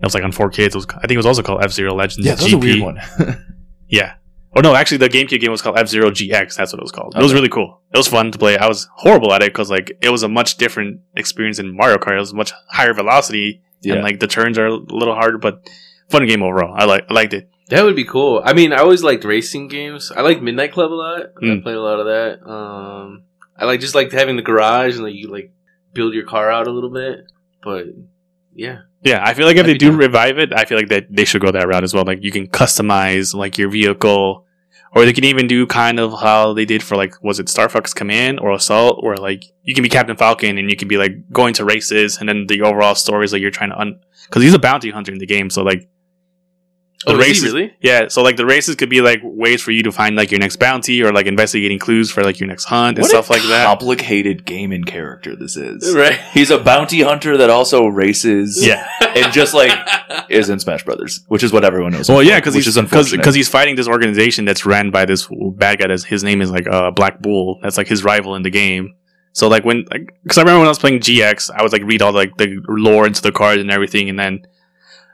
It was like on 4K. It was, I think it was also called F Zero Legends. Yeah, that was a weird one. Yeah. Oh no, actually, the GameCube game was called F Zero GX. That's what it was called. It was really cool. It was fun to play. I was horrible at it because like it was a much different experience than Mario Kart. It was much higher velocity yeah. and like the turns are a little harder, but fun game overall. I like I liked it. That would be cool. I mean, I always liked racing games. I like Midnight Club a lot. I Mm. played a lot of that. Um, I like just like having the garage and like you like build your car out a little bit. But yeah, Yeah, I feel like if they do revive it, I feel like that they should go that route as well. Like you can customize like your vehicle, or they can even do kind of how they did for like was it Star Fox Command or Assault, where like you can be Captain Falcon and you can be like going to races, and then the overall story is like you're trying to un because he's a bounty hunter in the game, so like the oh, races really? yeah, so like the races could be like ways for you to find like your next bounty or like investigating clues for like your next hunt and What stuff like that. Complicated gaming character this is. Right. He's a bounty hunter that also races. Yeah. and just like is in Smash Brothers, which is what everyone knows. Well, yeah, because he's because he's fighting this organization that's ran by this bad guy. That's, his name is like uh, Black Bull. That's like his rival in the game. So like when like because I remember when I was playing GX, I was like read all like the lore into the cards and everything, and then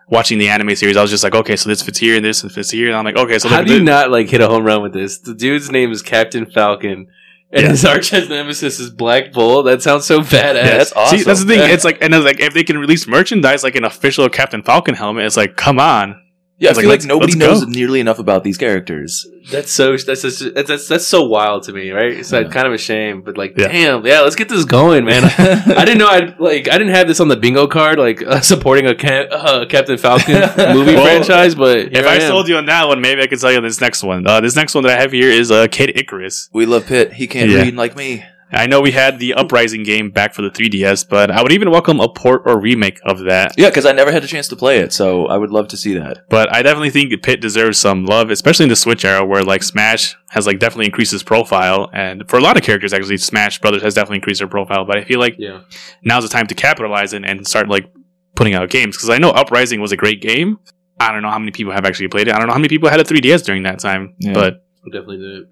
watching the anime series, I was just like, okay, so this fits here and this fits here, and I'm like, okay, so How the- do you the- not like hit a home run with this? The dude's name is Captain Falcon, and Yeah. his arch nemesis is Black Bull. That sounds so badass. yeah, that's awesome. See, that's the thing. It's like, and it's like, if they can release merchandise like an official Captain Falcon helmet, it's like, come on. Yeah, I it's feel like, like, nobody knows go. nearly enough about these characters. That's so that's that's, that's that's so wild to me, right? It's like Yeah. kind of a shame, but like, Yeah. damn, yeah, let's get this going, man. I didn't know I'd like I didn't have this on the bingo card, like uh, supporting a Ca- uh, Captain Falcon movie Well, franchise. But If I, I, sold you on that one, maybe I could sell you on this next one. Uh, this next one that I have here is uh, Kid Icarus. we love Pit. He can't Yeah. read like me. I know we had the Uprising game back for the 3DS, but I would even welcome a port or remake of that. Yeah, because I never had a chance to play it, so I would love to see that. But I definitely think Pit deserves some love, especially in the Switch era where like Smash has like definitely increased his profile, and for a lot of characters actually, Smash Brothers has definitely increased their profile. But I feel like yeah, now's the time to capitalize it and start like putting out games because I know Uprising was a great game. I don't know how many people have actually played it. I don't know how many people had a 3DS during that time, Yeah. but I definitely did.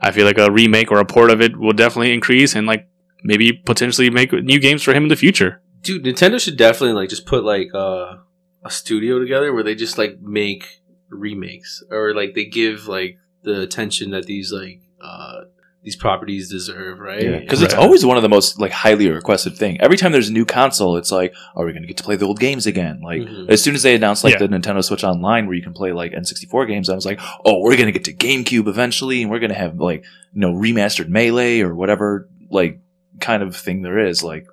I feel like a remake or a port of it will definitely increase and like maybe potentially make new games for him in the future. Dude, Nintendo should definitely like just put like uh, a studio together where they just like make remakes or like they give like the attention that these like uh these properties deserve, right? Yeah, because it's Right. always one of the most like highly requested thing. Every time there's a new console, it's like, are we going to get to play the old games again? Like Mhm. as soon as they announced like Yeah. the Nintendo Switch Online, where you can play like N64 games, I was like, oh, we're going to get to GameCube eventually, and we're going to have like you know remastered Melee or whatever like kind of thing there is. Like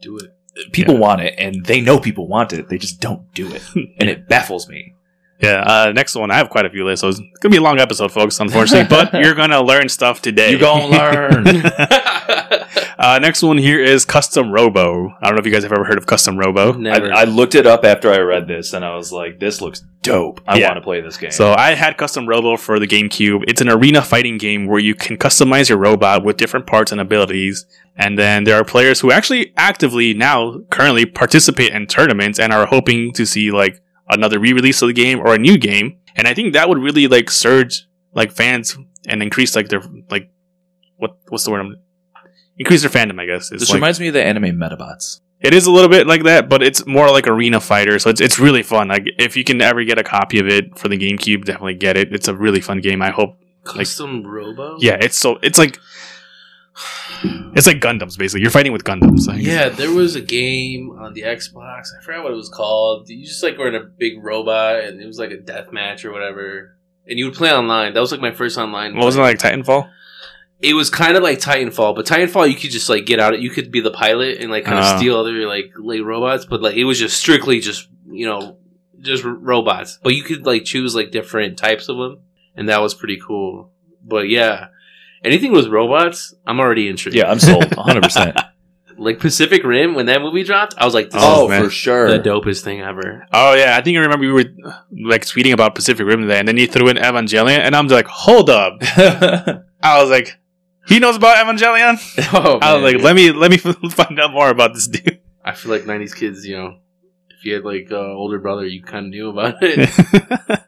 do it. people want it, and they know people want it. They just don't do it, and it baffles me. Yeah, uh, next one I have quite a few lists, so it's gonna be a long episode, folks. Unfortunately, but you're gonna learn stuff today. You gonna learn. uh, next one here is Custom Robo. I don't know if you guys have ever heard of Custom Robo. Never. I, I looked it up after I read this, and I was like, this looks dope. I Yeah. want to play this game. So I had Custom Robo for the GameCube. It's an arena fighting game where you can customize your robot with different parts and abilities. And then there are players who actually actively now currently participate in tournaments and are hoping to see like another re-release of the game or a new game. And I think that would really like surge like fans and increase like their like what what's the word? I'm, increase their fandom, I guess. It's This like- reminds me of the anime Medabots. It is a little bit like that, but it's more like arena fighter, so it's it's really fun. Like if you can ever get a copy of it for the GameCube, definitely get it. It's a really fun game. I hope. Custom Robo. Yeah, it's so it's like it's like Gundams basically. You're fighting with Gundams. Yeah, there was a game on the Xbox. I forgot what it was called. You just like were in a big robot, and it was like a death match or whatever. And you would play online. That was like my first online. What wasn't it like Titanfall? It was kind of like Titanfall, but Titanfall you could just like get out. Of you could be the pilot and like kind of Ah. steal other like like robots, but like it was just strictly just you know just r- robots. But you could like choose like different types of them, and that was pretty cool. But yeah, anything with robots, I'm already intrigued. Yeah, I'm sold 100%. like Pacific Rim when that movie dropped, I was like, this Oh, oh, man. for sure. the dopest thing ever. Oh yeah, I think I remember we were like tweeting about Pacific Rim today, and then he threw in Evangelion, and I'm like, hold up. I was like, he knows about Evangelion. Oh, I was man. like, let me let me find out more about this dude. I feel like '90s kids, you know, if you had like an older brother, you kind of knew about it.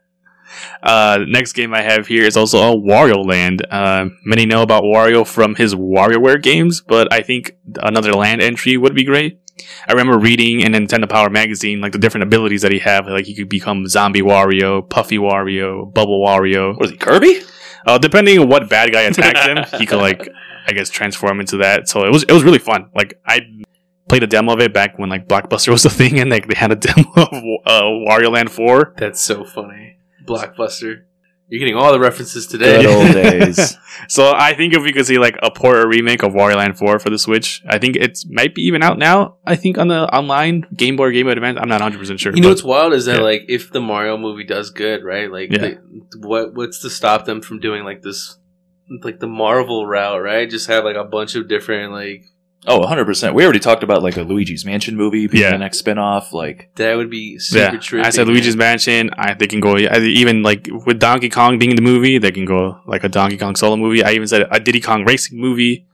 Uh, next game I have here is also a Wario Land. Uh, many know about Wario from his WarioWare games, but I think another land entry would be great. I remember reading in Nintendo Power magazine like the different abilities that he have. Like he could become Zombie Wario, Puffy Wario, Bubble Wario. what is he, Kirby? Uh, depending on what bad guy attacked him, he could like I guess transform into that. So it was it was really fun. Like I played a demo of it back when like Blockbuster was a thing, and like they had a demo of uh, Wario Land Four. That's so funny. Blockbuster. You're getting all the references today. Good old days. So I think if we could see like a port or remake of Wario Land 4 for the Switch, I think it might be even out now. I think on the online Game Boy or Game Boy Advance. I'm not 100 percent sure. You know but- what's wild is that Yeah. like if the Mario movie does good, right? Like, Yeah. they, what what's to stop them from doing like this, like the Marvel route, right? Just have like a bunch of different like Oh, 100%. We already talked about like a Luigi's Mansion movie being Yeah. the next spin-off. Like, that would be super yeah, trippy. I said man. Luigi's Mansion. I they can go even like with Donkey Kong being the movie, they can go like a Donkey Kong solo movie. I even said a Diddy Kong racing movie.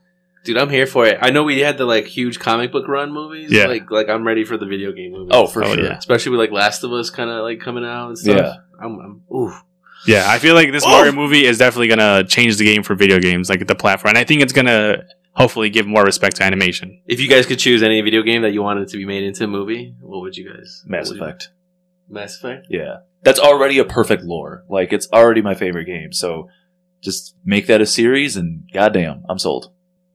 Dude, I'm here for it. I know we had the like huge comic book run movies. Yeah. Like like I'm ready for the video game movie. oh, for Oh, sure. yeah. especially with like Last of Us kind of like coming out and stuff. Yeah. I'm, I'm ooh. Yeah, I feel like this Oh! Mario movie is definitely gonna change the game for video games, like the platform. And I think it's gonna hopefully give more respect to animation. If you guys could choose any video game that you wanted to be made into a movie, what would you guys? Mass what you- Effect. Mass Effect. Yeah. That's already a perfect lore. Like, it's already my favorite game. So just make that a series and goddamn, I'm sold.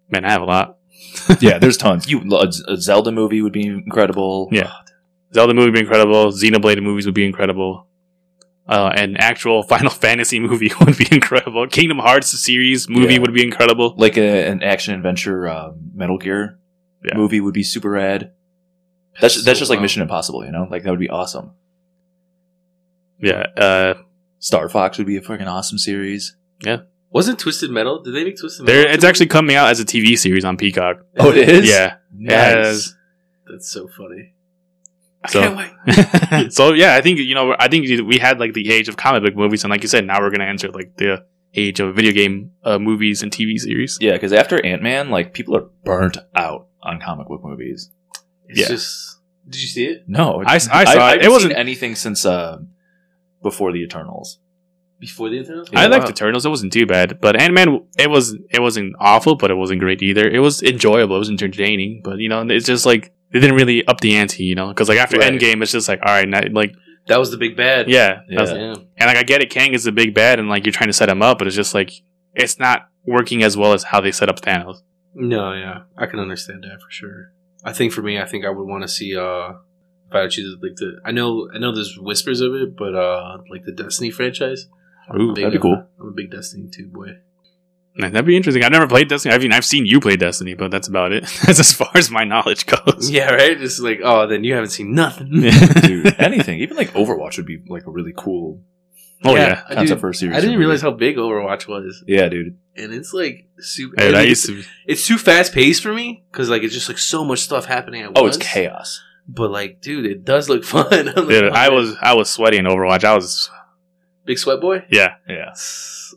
Man, I have a lot. yeah, there's tons. You a, a Zelda movie would be incredible. Yeah. Zelda movie would be incredible. Xenoblade movies would be incredible. Uh, an actual Final Fantasy movie would be incredible. Kingdom Hearts series movie Yeah. would be incredible. Like a, an action adventure um, Metal Gear Yeah. movie would be super rad. That's that's So just like wild. Mission Impossible, you know? Like that would be awesome. Yeah. Uh, Star Fox would be a freaking awesome series. Yeah. Wasn't Twisted Metal? Did they make Twisted Metal? there, it's actually coming out as a TV series on Peacock. Oh, it is? Yeah. Nice. That's so funny. So- I can't wait. so yeah, I think you know, I think we had like the age of comic book movies, and like you said, now we're gonna enter like the age of video game uh, movies and TV series. Yeah, because after Ant Man, like people are burnt out on comic book movies. It's Yeah. just. Did you see it? No, I- I saw it. I It haven't wasn't- seen anything since uh, before the Eternals. Before the Eternals, Yeah, I liked wow. Eternals; it wasn't too bad, but Ant Man, it was it wasn't awful, but it wasn't great either. It was enjoyable, it was entertaining, but you know, it's just like they didn't really up the ante, you know, because like after Right. Endgame, it's just like all right, now, like That was the big bad. yeah, Yeah. Yeah. and like I get it, Kang is the big bad, and like you're trying to set him up, but it's just like it's not working as well as how they set up Thanos. No, yeah, I can understand that for sure. I think for me, I think I would want to see uh if I choose like the I know I know there's whispers of it, but uh like the Destiny franchise. Ooh, Big, that'd be cool. I'm a big Destiny 2 boy. Man, that'd be interesting. I've never played Destiny. I mean, I've seen you play Destiny, but that's about it. that's as far as my knowledge goes. Yeah, right. Just like oh, then you haven't seen nothing. Dude, anything, even like Overwatch would be like a really cool Oh yeah. I, concept dude, for a series. I didn't realize how big Overwatch was, Yeah, dude. and it's like super. Dude, I used it's, to. it's too fast paced for me because like it's just like so much stuff happening at Oh, once. Oh, it's chaos. But like, dude, it does look fun. I'm like, Dude, oh, I was I was sweaty in Overwatch. I was big sweat boy. yeah. Yeah.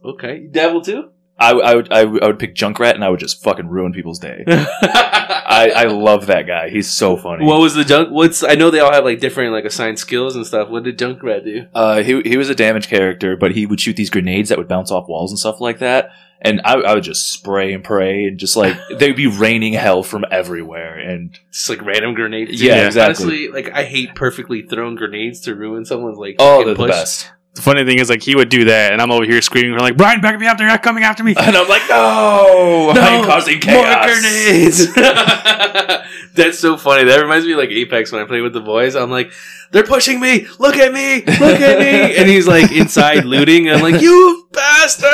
Okay, you dabble too. I, I would I, would- I would pick Junkrat and I would just fucking ruin people's day. I, I love that guy. He's so funny. What was the junk? What's I know they all have like different like assigned skills and stuff. What did Junkrat do? Uh, he he was a damage character, but he would shoot these grenades that would bounce off walls and stuff like that. And I, I would just spray and pray, and just like they'd be raining hell from everywhere. And Just like random grenades. Yeah, exactly. Honestly, like I hate perfectly thrown grenades to ruin someone's like. oh, fucking they're the push. best. The funny thing is, like, he would do that, and I'm over here screaming, like, Brian, back me up! They're not coming after me. And I'm like, no, I'm causing chaos. More grenades. That's so funny. That reminds me of like Apex when I play with the boys. I'm like, they're pushing me. Look at me. Look at me. And he's like inside looting. And I'm like, you bastard.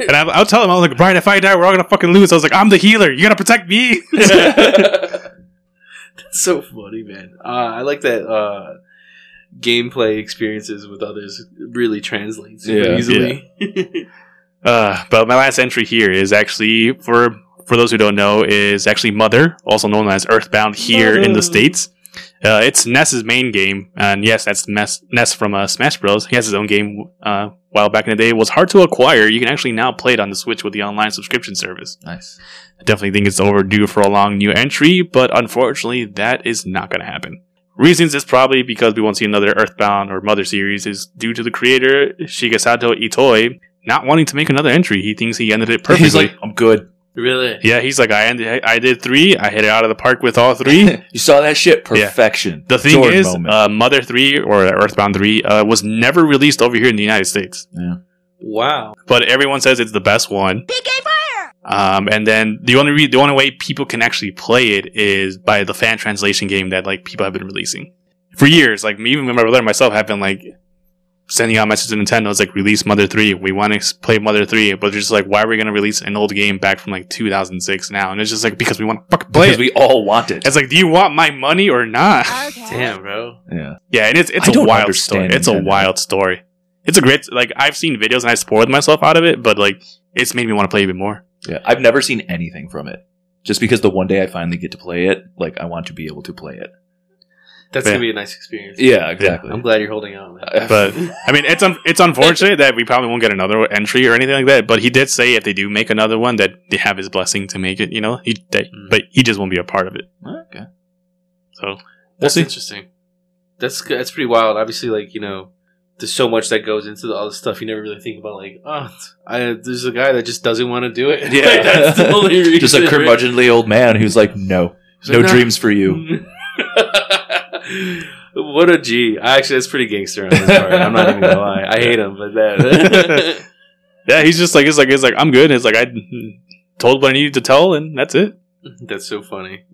And I, I'll tell him, I was like, Brian, if I die, we're all gonna fucking lose. I was like, I'm the healer. You gotta protect me. That's so funny, man. Uh, I like that uh, gameplay experiences with others really translates super Yeah. easily. Uh, but my last entry here is actually for for those who don't know is actually Mother, also known as Earthbound here in the states. Uh, it's Ness's main game, and yes, that's Ness, Ness from uh, Smash Bros. He has his own game. Uh, while back in the day, it was hard to acquire. You can actually now play it on the Switch with the online subscription service. Nice. I definitely think it's overdue for a long new entry, but unfortunately, that is not going to happen. Reasons is probably because we won't see another Earthbound or Mother series is due to the creator Shigesato Itoi not wanting to make another entry. He thinks he ended it perfectly. He's like, I'm good. really? yeah, he's like, I ended, I did three. I hit it out of the park with all three. you saw that shit? Perfection. The thing Jordan is, uh, Mother three or Earthbound three uh, was never released over here in the United States, Yeah. Wow. but everyone says it's the best one. Um, and then the only re- the only way people can actually play it is by the fan translation game that like people have been releasing for years. Like me, even my brother and myself have been like sending out messages to Nintendo. It's like release Mother Three. We want to play Mother Three, but they're just like, why are we going to release an old game back from like 2006 now? And it's just like because we want to fucking play because it. we all want it. it's like, do you want my money or not? Damn, bro. yeah. Yeah, and it's it's I a wild story. It's a wild story. It's a great like I've seen videos and I spoiled myself out of it, but like it's made me want to play even more. Yeah. I've never seen anything from it. Just because the one day I finally get to play it, like I want to be able to play it. That's Yeah. gonna be a nice experience. Yeah, exactly. I'm glad you're holding out, man. But I mean, it's un- it's unfortunate that we probably won't get another entry or anything like that. But he did say if they do make another one, that they have his blessing to make it. You know, he they, Mm. but he just won't be a part of it. okay. So That's see. interesting. That's that's pretty wild. Obviously, like you know, there's so much that goes into the, all the stuff you never really think about. Like, oh, I, there's a guy that just doesn't want to do it. Yeah. Like, that's the only reason. Just a curmudgeonly old man who's like, no, He's no like, dreams for you. what a G. Actually, that's pretty gangster on his part. I'm not even gonna lie. I hate him, but that. yeah, he's just like it's like it's like I'm good. It's like I told what I needed to tell, and that's it. that's so funny.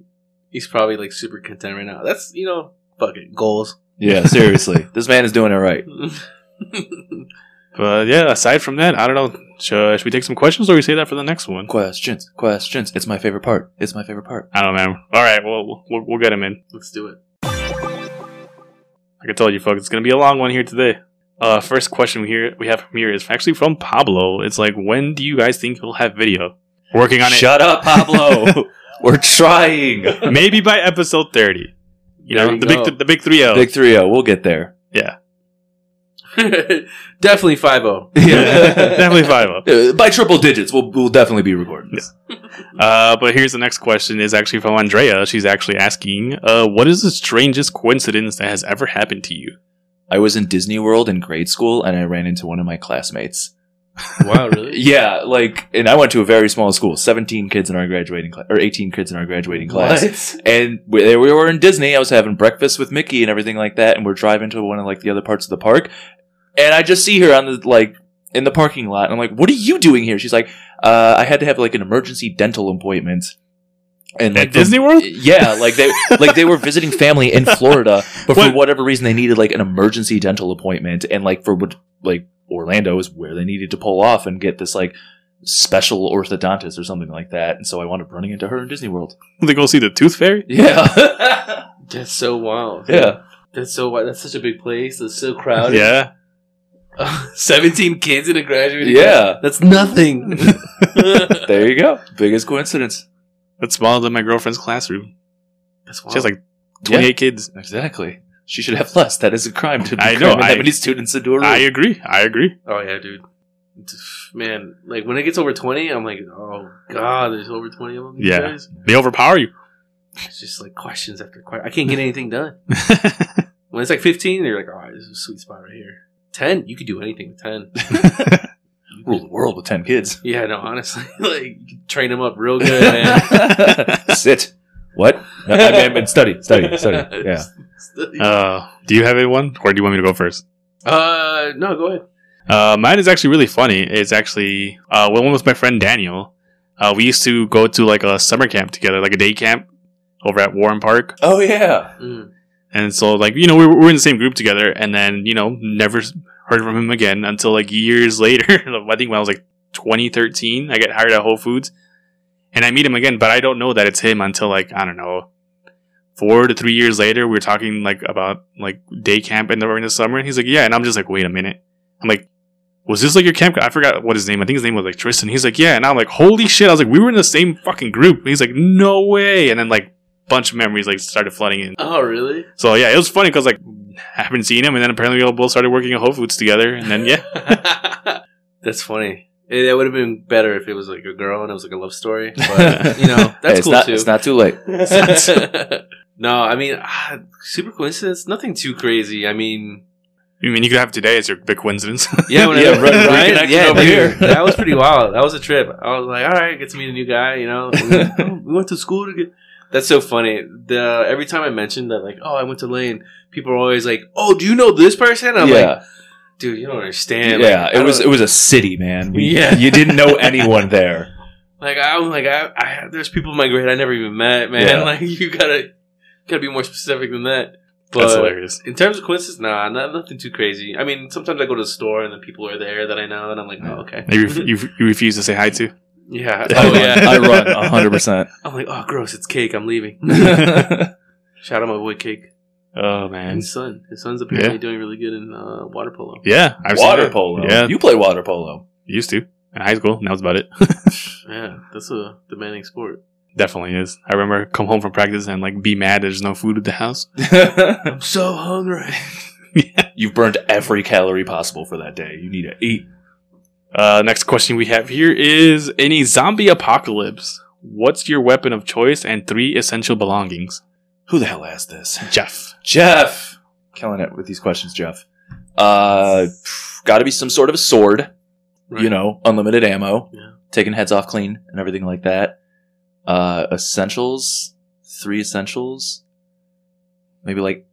He's probably like super content right now. That's you know, fuck it, goals. Yeah, seriously. this man is doing it right. But yeah, aside from that, I don't know. Should, should we take some questions or we say that for the next one? Questions, questions. It's my favorite part. It's my favorite part. I don't know. All right, well, we'll we'll get him in. Let's do it. Like I told you, folks, it's gonna be a long one here today. Uh, first question we hear we have from here is actually from Pablo. It's like, when do you guys think we'll have video? Working on it. Shut up, Pablo. We're trying. maybe by episode thirty. You know, you the go. big the big three zero. Big 3 0. We'll get there. yeah, Definitely five oh. zero. definitely five up. Uh, By triple digits, we'll, we'll definitely be recording this. Uh, but here's the next question is actually from Andrea. She's actually asking, uh, what is the strangest coincidence that has ever happened to you? I was in Disney World in grade school and I ran into one of my classmates. Wow, really? Yeah, like, and I went to a very small school, 17 kids in our graduating class, or 18 kids in our graduating class. What? And we, there we were in Disney. I was having breakfast with Mickey and everything like that. And we're driving to one of like the other parts of the park. And I just see her on the, like, in the parking lot. And I'm like, what are you doing here? She's like, uh, I had to have like an emergency dental appointment. And At like, for- Disney World? Yeah, like they like they were visiting family in Florida, but What? for whatever reason they needed like an emergency dental appointment, and like for what like Orlando is where they needed to pull off and get this like special orthodontist or something like that. And so I wound up running into her in Disney World. They go see the Tooth Fairy? Yeah, That's so wild. yeah. That's so wild. That's such a big place. It's so crowded. Yeah. 17 kids in a graduating Yeah. class. That's nothing. There you go. Biggest coincidence. That's smaller than my girlfriend's classroom. That's wild. She has like 28 kids. Exactly. She should have less. That is a crime to I know, I- that many students into a room. I agree. I agree. oh, yeah, dude. man, like when it gets over twenty, I'm like, oh god, there's over twenty of them. Yeah. days. They overpower you. it's just like questions after questions. I can't get anything done. When it's like fifteen, you're like, all right, this is a sweet spot right here. Ten, you could do anything with ten. Rule the world with ten kids. Yeah, no, honestly, like train them up real good, man. Sit. What? No, I mean, study, study, study. Yeah. uh, do you have a one, or do you want me to go first? Uh, no, go ahead. Uh, mine is actually really funny. It's actually uh, one with my friend Daniel. Uh, we used to go to like a summer camp together, like a day camp over at Warren Park. Oh yeah. Mm. And so, like, you know, we were, we were in the same group together, and then, you know, never s- heard from him again until like years later. I think when I was like 2013, I get hired at Whole Foods, and I meet him again, but I don't know that it's him until like, I don't know, four to three years later. We were talking like about like day camp in the, in the summer, and he's like, yeah. And I'm just like, wait a minute. I'm like, was this like your camp? I forgot what his name. I think his name was like Tristan. He's like, yeah. And I'm like, holy shit. I was like, we were in the same fucking group. He's like, no way. And then like, bunch of memories like started flooding in. Oh, really? So yeah, it was funny because like I haven't seen him, and then apparently we all both started working at Whole Foods together, and then yeah, that's funny. It, it would have been better if it was like a girl and it was like a love story, but you know that's Hey, it's cool not, too. It's not too late. no, I mean, ah, super coincidence. Nothing too crazy. I mean, I mean you could have today as your big coincidence. yeah, when Yeah, I, right- right? yeah, over dude, here. that was pretty wild. That was a trip. I was like, all right, get to meet a new guy. You know, we went, we went to school together. That's so funny. The every time I mentioned that, like, oh, I went to Lane, people are always like, oh, do you know this person? I'm like, dude, you don't understand. yeah. Like, it was don't- it was a city, man. We, Yeah. you didn't know anyone there. Like I was like I, I there's people in my grade I never even met, man. Yeah. Like you gotta gotta be more specific than that. But That's hilarious. in terms of coincidence, nah, not, nothing too crazy. I mean, sometimes I go to the store and then people are there that I know, and I'm like, oh, okay, You, ref- you, you refuse to say hi to. Yeah, I oh run, yeah. I run hundred percent. I'm like, oh, gross, it's cake. I'm leaving. Shout out my boy Cake Oh man, his son. His son's apparently Yeah. doing really good in uh, water polo. yeah, I've seen Water that. polo. Yeah, you play water polo. used to in high school. and That was about it. Yeah, that's a demanding sport. Definitely is. I remember come home from practice and like be mad there's no food at the house. I'm so hungry. You've burned every calorie possible for that day. You need to eat. Uh, next question we have here is: In a zombie apocalypse, what's your weapon of choice and three essential belongings? Who the hell asked this? Jeff. Jeff. Killing it with these questions, Jeff. Uh, got to be some sort of a sword. Right. You know, unlimited ammo. Yeah. Taking heads off clean and everything like that. Uh, essentials. Three essentials. Maybe like,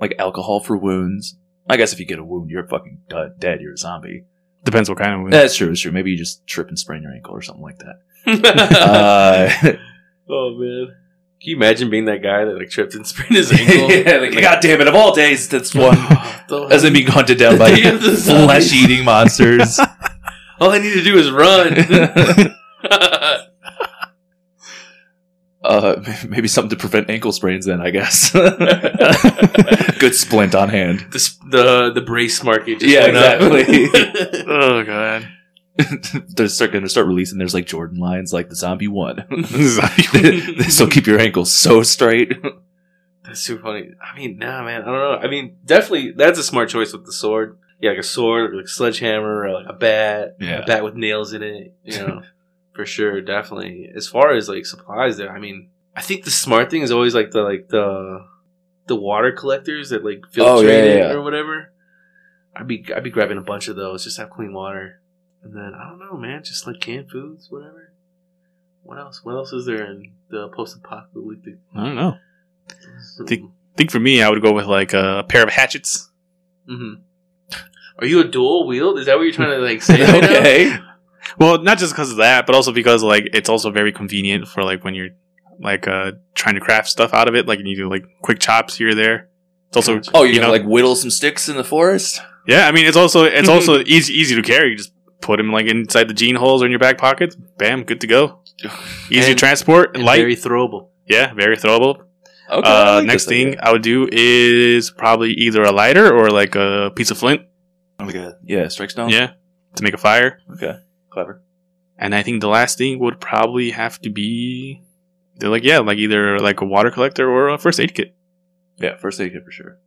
like alcohol for wounds. I guess if you get a wound, you're fucking dead you're a zombie. Depends what kind of wound. That's true. That's true. Maybe you just trip and sprain your ankle or something like that. Uh, oh man. Can you imagine being that guy that like tripped and sprained his ankle? yeah, like, God damn it! Of all days, that's one. The- As in being hunted down by Day of the zombies. flesh-eating monsters. All I need to do is run. Uh, maybe something to prevent ankle sprains. Then I guess. Good splint on hand. the, s- the the brace market. Yeah, exactly. oh god. They're start going to start releasing. There's like Jordan lines, like the zombie one. Zombie- this will keep your ankles so straight. That's super funny. I mean, nah, man. I don't know. I mean, definitely that's a smart choice with the sword. Yeah, like a sword, or like a sledgehammer, or like a bat. Yeah. A bat with nails in it. You know, for sure, definitely. As far as like supplies, there. I mean, I think the smart thing is always like the like the the water collectors that like filtrate Oh, yeah, it yeah, yeah. or whatever. I'd be I'd be grabbing a bunch of those just have clean water, and then I don't know, man, just like canned foods, whatever. What else? What else is there in the post-apocalyptic? I don't know. Think- I think for me, I would go with like a pair of hatchets. hmm Are you a dual wield? Is that what you're trying to like say? right okay. Well, not just because of that, but also because like it's also very convenient for like when you're like uh trying to craft stuff out of it. Like you do like quick chops here or there. It's also Oh, you, you know, like whittle some sticks in the forest. yeah. I mean, it's also it's also easy easy to carry. You just put them like inside the jean holes or in your back pockets. Bam, good to go. Easy to transport, And light. very throwable. yeah, very throwable. Okay. Uh, like next thing idea. I would do is probably either a lighter or like a piece of flint. Like a yeah, strike stone. Yeah, to make a fire. Okay. Clever. And I think the last thing would probably have to be, they're like yeah, like either like a water collector or a first aid kit. Yeah, first aid kit for sure.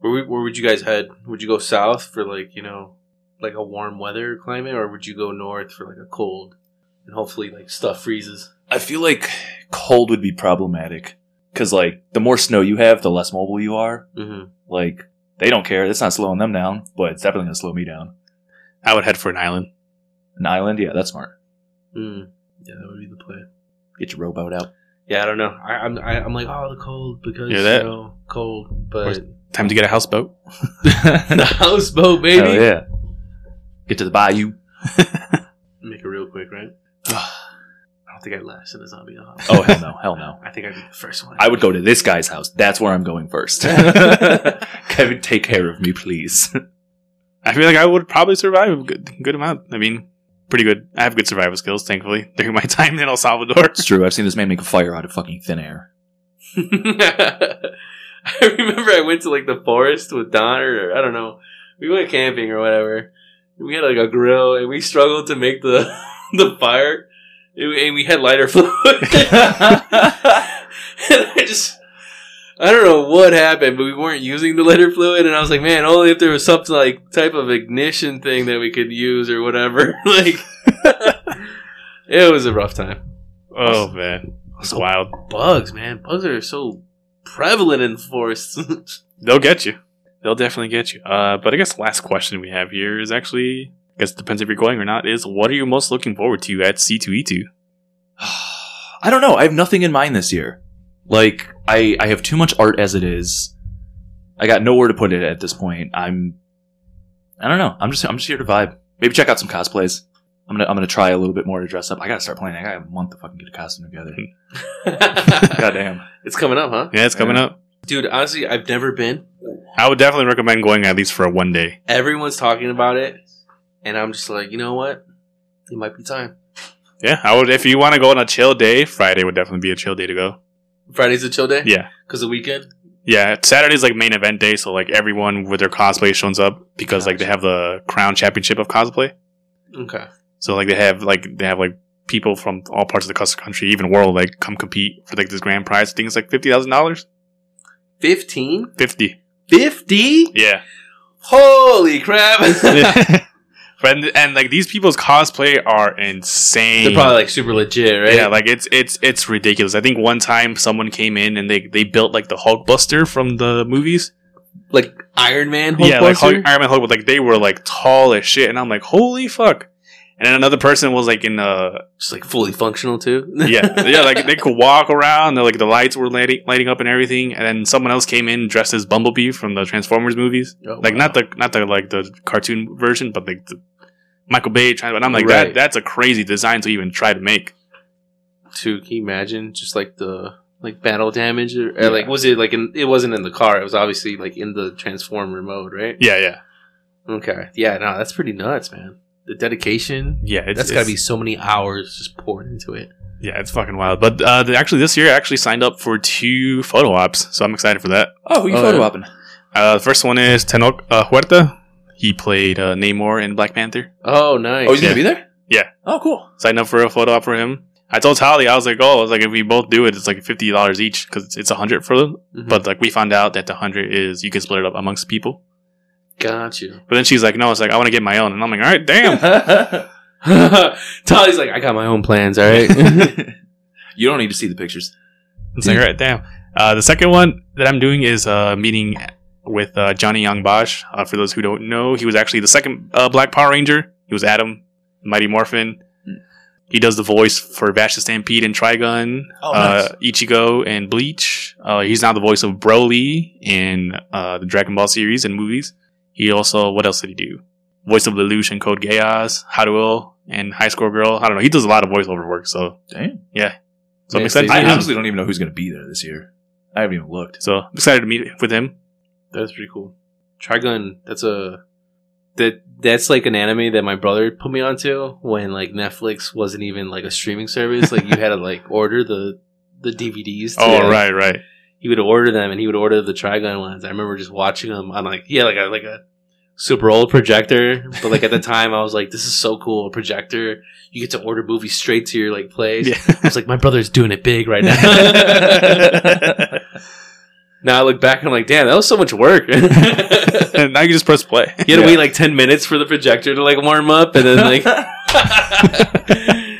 Where, we- where would you guys head? Would you go south for like you know like a warm weather climate, or would you go north for like a cold and hopefully like stuff freezes? I feel like cold would be problematic because like the more snow you have, the less mobile you are. Mm-hmm. Like they don't care. It's not slowing them down, but it's definitely gonna slow me down. I would head for an island. An island, yeah, that's smart. Mm. Yeah, that would be the play. Get your rowboat out. Yeah, I don't know. I, I'm I, I'm like, oh, the cold because Yeah, that- you know, cold, but Time to get a houseboat. the houseboat, baby. Hell yeah. Get to the bayou. Make it real quick, right? I don't think I'd last in a zombie house. Oh hell no, hell no. I think I'd be the first one. I would go to this guy's house. That's where I'm going first. Kevin, take care of me, please. I feel like I would probably survive a good, good amount. I mean, pretty good. I have good survival skills, thankfully, during my time in El Salvador. It's true. I've seen this man make a fire out of fucking thin air. I remember I went to like the forest with Don, or I don't know. We went camping or whatever. We had like a grill, and we struggled to make the the fire. And we, and we had lighter fluid. and I just, I don't know what happened, but we weren't using the lighter fluid. And I was like, man, only if there was something like type of ignition thing that we could use or whatever. like, it was a rough time. Oh man, it's wild. Bugs, man, bugs are so prevalent in forests. They'll get you. They'll definitely get you. Uh, but I guess the last question we have here is actually, I guess it depends if you're going or not. Is what are you most looking forward to at C2E2? I don't know. I have nothing in mind this year. Like I, I have too much art as it is. I got nowhere to put it at this point. I'm, I don't know. I'm just, I'm just here to vibe. Maybe check out some cosplays. I'm gonna, I'm gonna try a little bit more to dress up. I gotta start planning. I got a month to fucking get a costume together. Goddamn. It's coming up, huh? Yeah, it's coming Yeah. up. Dude, honestly, I've never been. I would definitely recommend going at least for a one day. Everyone's talking about it, and I'm just like, you know what? It might be time. Yeah, I would. If you want to go on a chill day, Friday would definitely be a chill day to go. Friday's a chill day? Yeah, Because the weekend? yeah. Saturday's like main event day, so like everyone with their cosplay shows up because like they have the Crown Championship of cosplay. Okay. So like they have like they have like people from all parts of the country, even world, like come compete for like this grand prize. I think it's like fifty thousand dollars. 15? Fifty. 50? Yeah. Holy crap. and, and like these people's cosplay are insane. They're probably like super legit, right? Yeah, like it's it's it's ridiculous. I think one time someone came in and they they built like the Hulkbuster from the movies. like Iron Man yeah, like Hulk, Iron Man Hulk, but like they were like tall as shit, and I'm like, holy fuck. And then another person was like in uh Just like fully functional too. yeah yeah like they could walk around. They're, like the lights were lighting lighting up and everything. And then someone else came in dressed as Bumblebee from the Transformers movies. Oh, like wow. not the not the like the cartoon version, but like the Michael Bay. Trying, and I'm like Right. that that's a crazy design to even try to make. Too, can you imagine just like the like battle damage or, or Yeah. like was it like in it wasn't in the car it was obviously like in the transformer mode right Yeah, yeah, okay yeah no that's pretty nuts man the dedication yeah. It's, that's got to it's- be so many hours just poured into it Yeah, it's fucking wild. But uh, the, actually, this year I actually signed up for two photo ops, so I'm excited for that. Oh, who you Oh, photo yeah. opping? Uh, the first one is Tenoch uh, Huerta. He played uh, Namor in Black Panther. oh nice Oh, he's Yeah. gonna be there? Yeah. Oh, cool. Signed up for a photo op for him. I told Tali, I was like, oh, I was like, if we both do it, it's like fifty dollars each because it's, it's a hundred for them. Mhm. But like we found out that the hundred is you can split it up amongst people. got you But then she's like, no, it's like I want to get my own, and I'm like, all right, damn. Tolly's like I got my own plans all right you don't need to see the pictures. It's like, all right, damn. Uh, the second one that I'm doing is uh, meeting with uh, Johnny Young Bosch. Uh, for those who don't know, he was actually the second uh, Black Power Ranger. He was Adam, Mighty Morphin. He does the voice for Vash the Stampede and Trigun, Oh, nice. uh, Ichigo, and Bleach. Uh, he's now the voice of Broly in uh, the Dragon Ball series and movies. He also, what else did he do? Voice of Lelouch and Code Geass, Haruo, and Hi Score Girl. I don't know. He does a lot of voiceover work, so Damn. so I'm Yeah, excited. so I honestly don't even know who's gonna be there this year. I haven't even looked. So I'm excited to meet with him. That's pretty cool Trigun that's a that that's like an anime that my brother put me onto when like Netflix wasn't even like a streaming service like you had to like order the the DVDs Oh, right, right. he would order them and he would order the Trigun ones. I remember just watching them on like yeah, like a like a super old projector. But like at the time, I was like, this is so cool, a projector. You get to order movies straight to your like place. Yeah. I was like, my brother's doing it big right now. Now I look back and I'm like, damn, that was so much work. and now you just press play. You had to Yeah. wait like ten minutes for the projector to like warm up, and then like that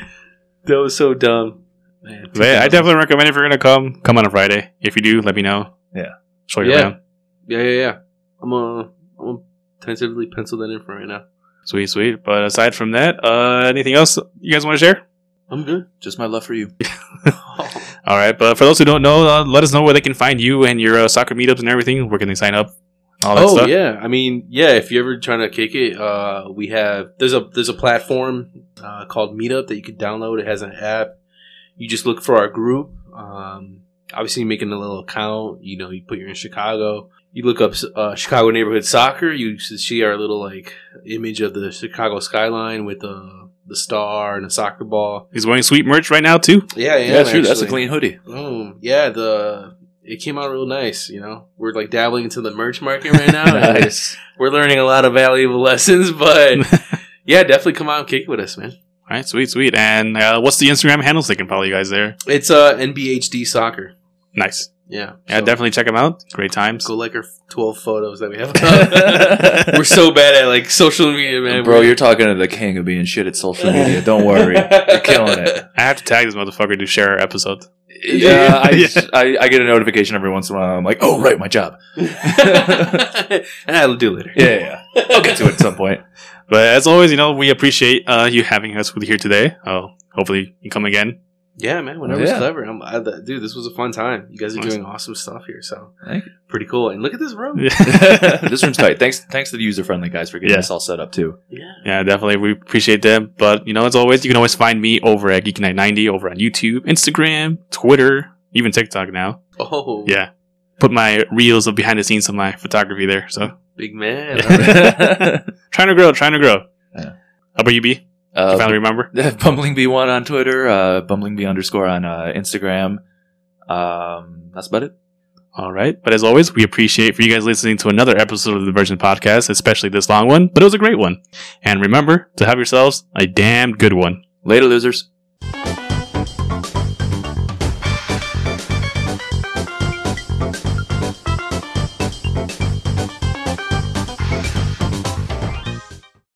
was so dumb. Man, But yeah, I definitely recommend if you're gonna come, come on a Friday. If you do, let me know. Yeah. Show you Yeah. around. Yeah, yeah, yeah. I'm uh, I'm gonna tentatively pencil that in for right now. Sweet, sweet. But aside from that, uh, anything else you guys want to share? I'm good. Just my love for you. All right. But for those who don't know, uh, let us know where they can find you and your uh, soccer meetups and everything. Where can they sign up? All that oh stuff. yeah, I mean yeah. If you're ever trying to kick it, uh, we have there's a there's a platform uh, called Meetup that you can download. It has an app. You just look for our group. Um, obviously, making a little account. You know, you put you're in Chicago. You look up uh, Chicago neighborhood soccer. You see our little like image of the Chicago skyline with the the star and the soccer ball. He's wearing sweet merch right now too. Yeah, Yeah, true. That's a clean hoodie. Boom. Yeah, the it came out real nice. You know, we're like dabbling into the merch market right now. and nice. we're learning a lot of valuable lessons, but yeah, definitely come out and kick it with us, man. All right, sweet, sweet. And uh, what's the Instagram handles they can follow you guys there? It's uh NBHD soccer. Nice. Yeah, Yeah, so definitely check them out. Great times. Go like our twelve photos that we have. we're so bad at like social media, man. Bro, you're talking to the king of being shit at social media. Don't worry. You're killing it. I have to tag this motherfucker to share our episode. Yeah, I, Yeah. I, I get a notification every once in a while. I'm like, oh, right, my job. and I'll do it later. Yeah, yeah, yeah. I'll get to it at some point. But as always, you know, we appreciate uh, you having us with here today. Oh, hopefully you come again. Yeah, man. Whenever's Yeah. clever. I'm, I, dude, this was a fun time. You guys are Awesome. doing awesome stuff here, so Thank you. pretty cool. And look at this room. this room's tight. Thanks, thanks to the user friendly guys for getting Yeah. this all set up too. Yeah. Yeah, definitely. We appreciate them. But, you know, as always, you can always find me over at Geek Night 90 over on YouTube, Instagram, Twitter, even TikTok now. Oh, Yeah. Put my reels of behind the scenes of my photography there. So big man. All right. trying to grow, trying to grow. Yeah. How about you, B? You uh, finally remember? Bumbling B1 on Twitter, uh, Bumbling B underscore on uh, Instagram. Um, that's about it. All right. But as always, we appreciate for you guys listening to another episode of the Diversions Podcast, especially this long one. But it was a great one. And remember to have yourselves a damn good one. Later, losers.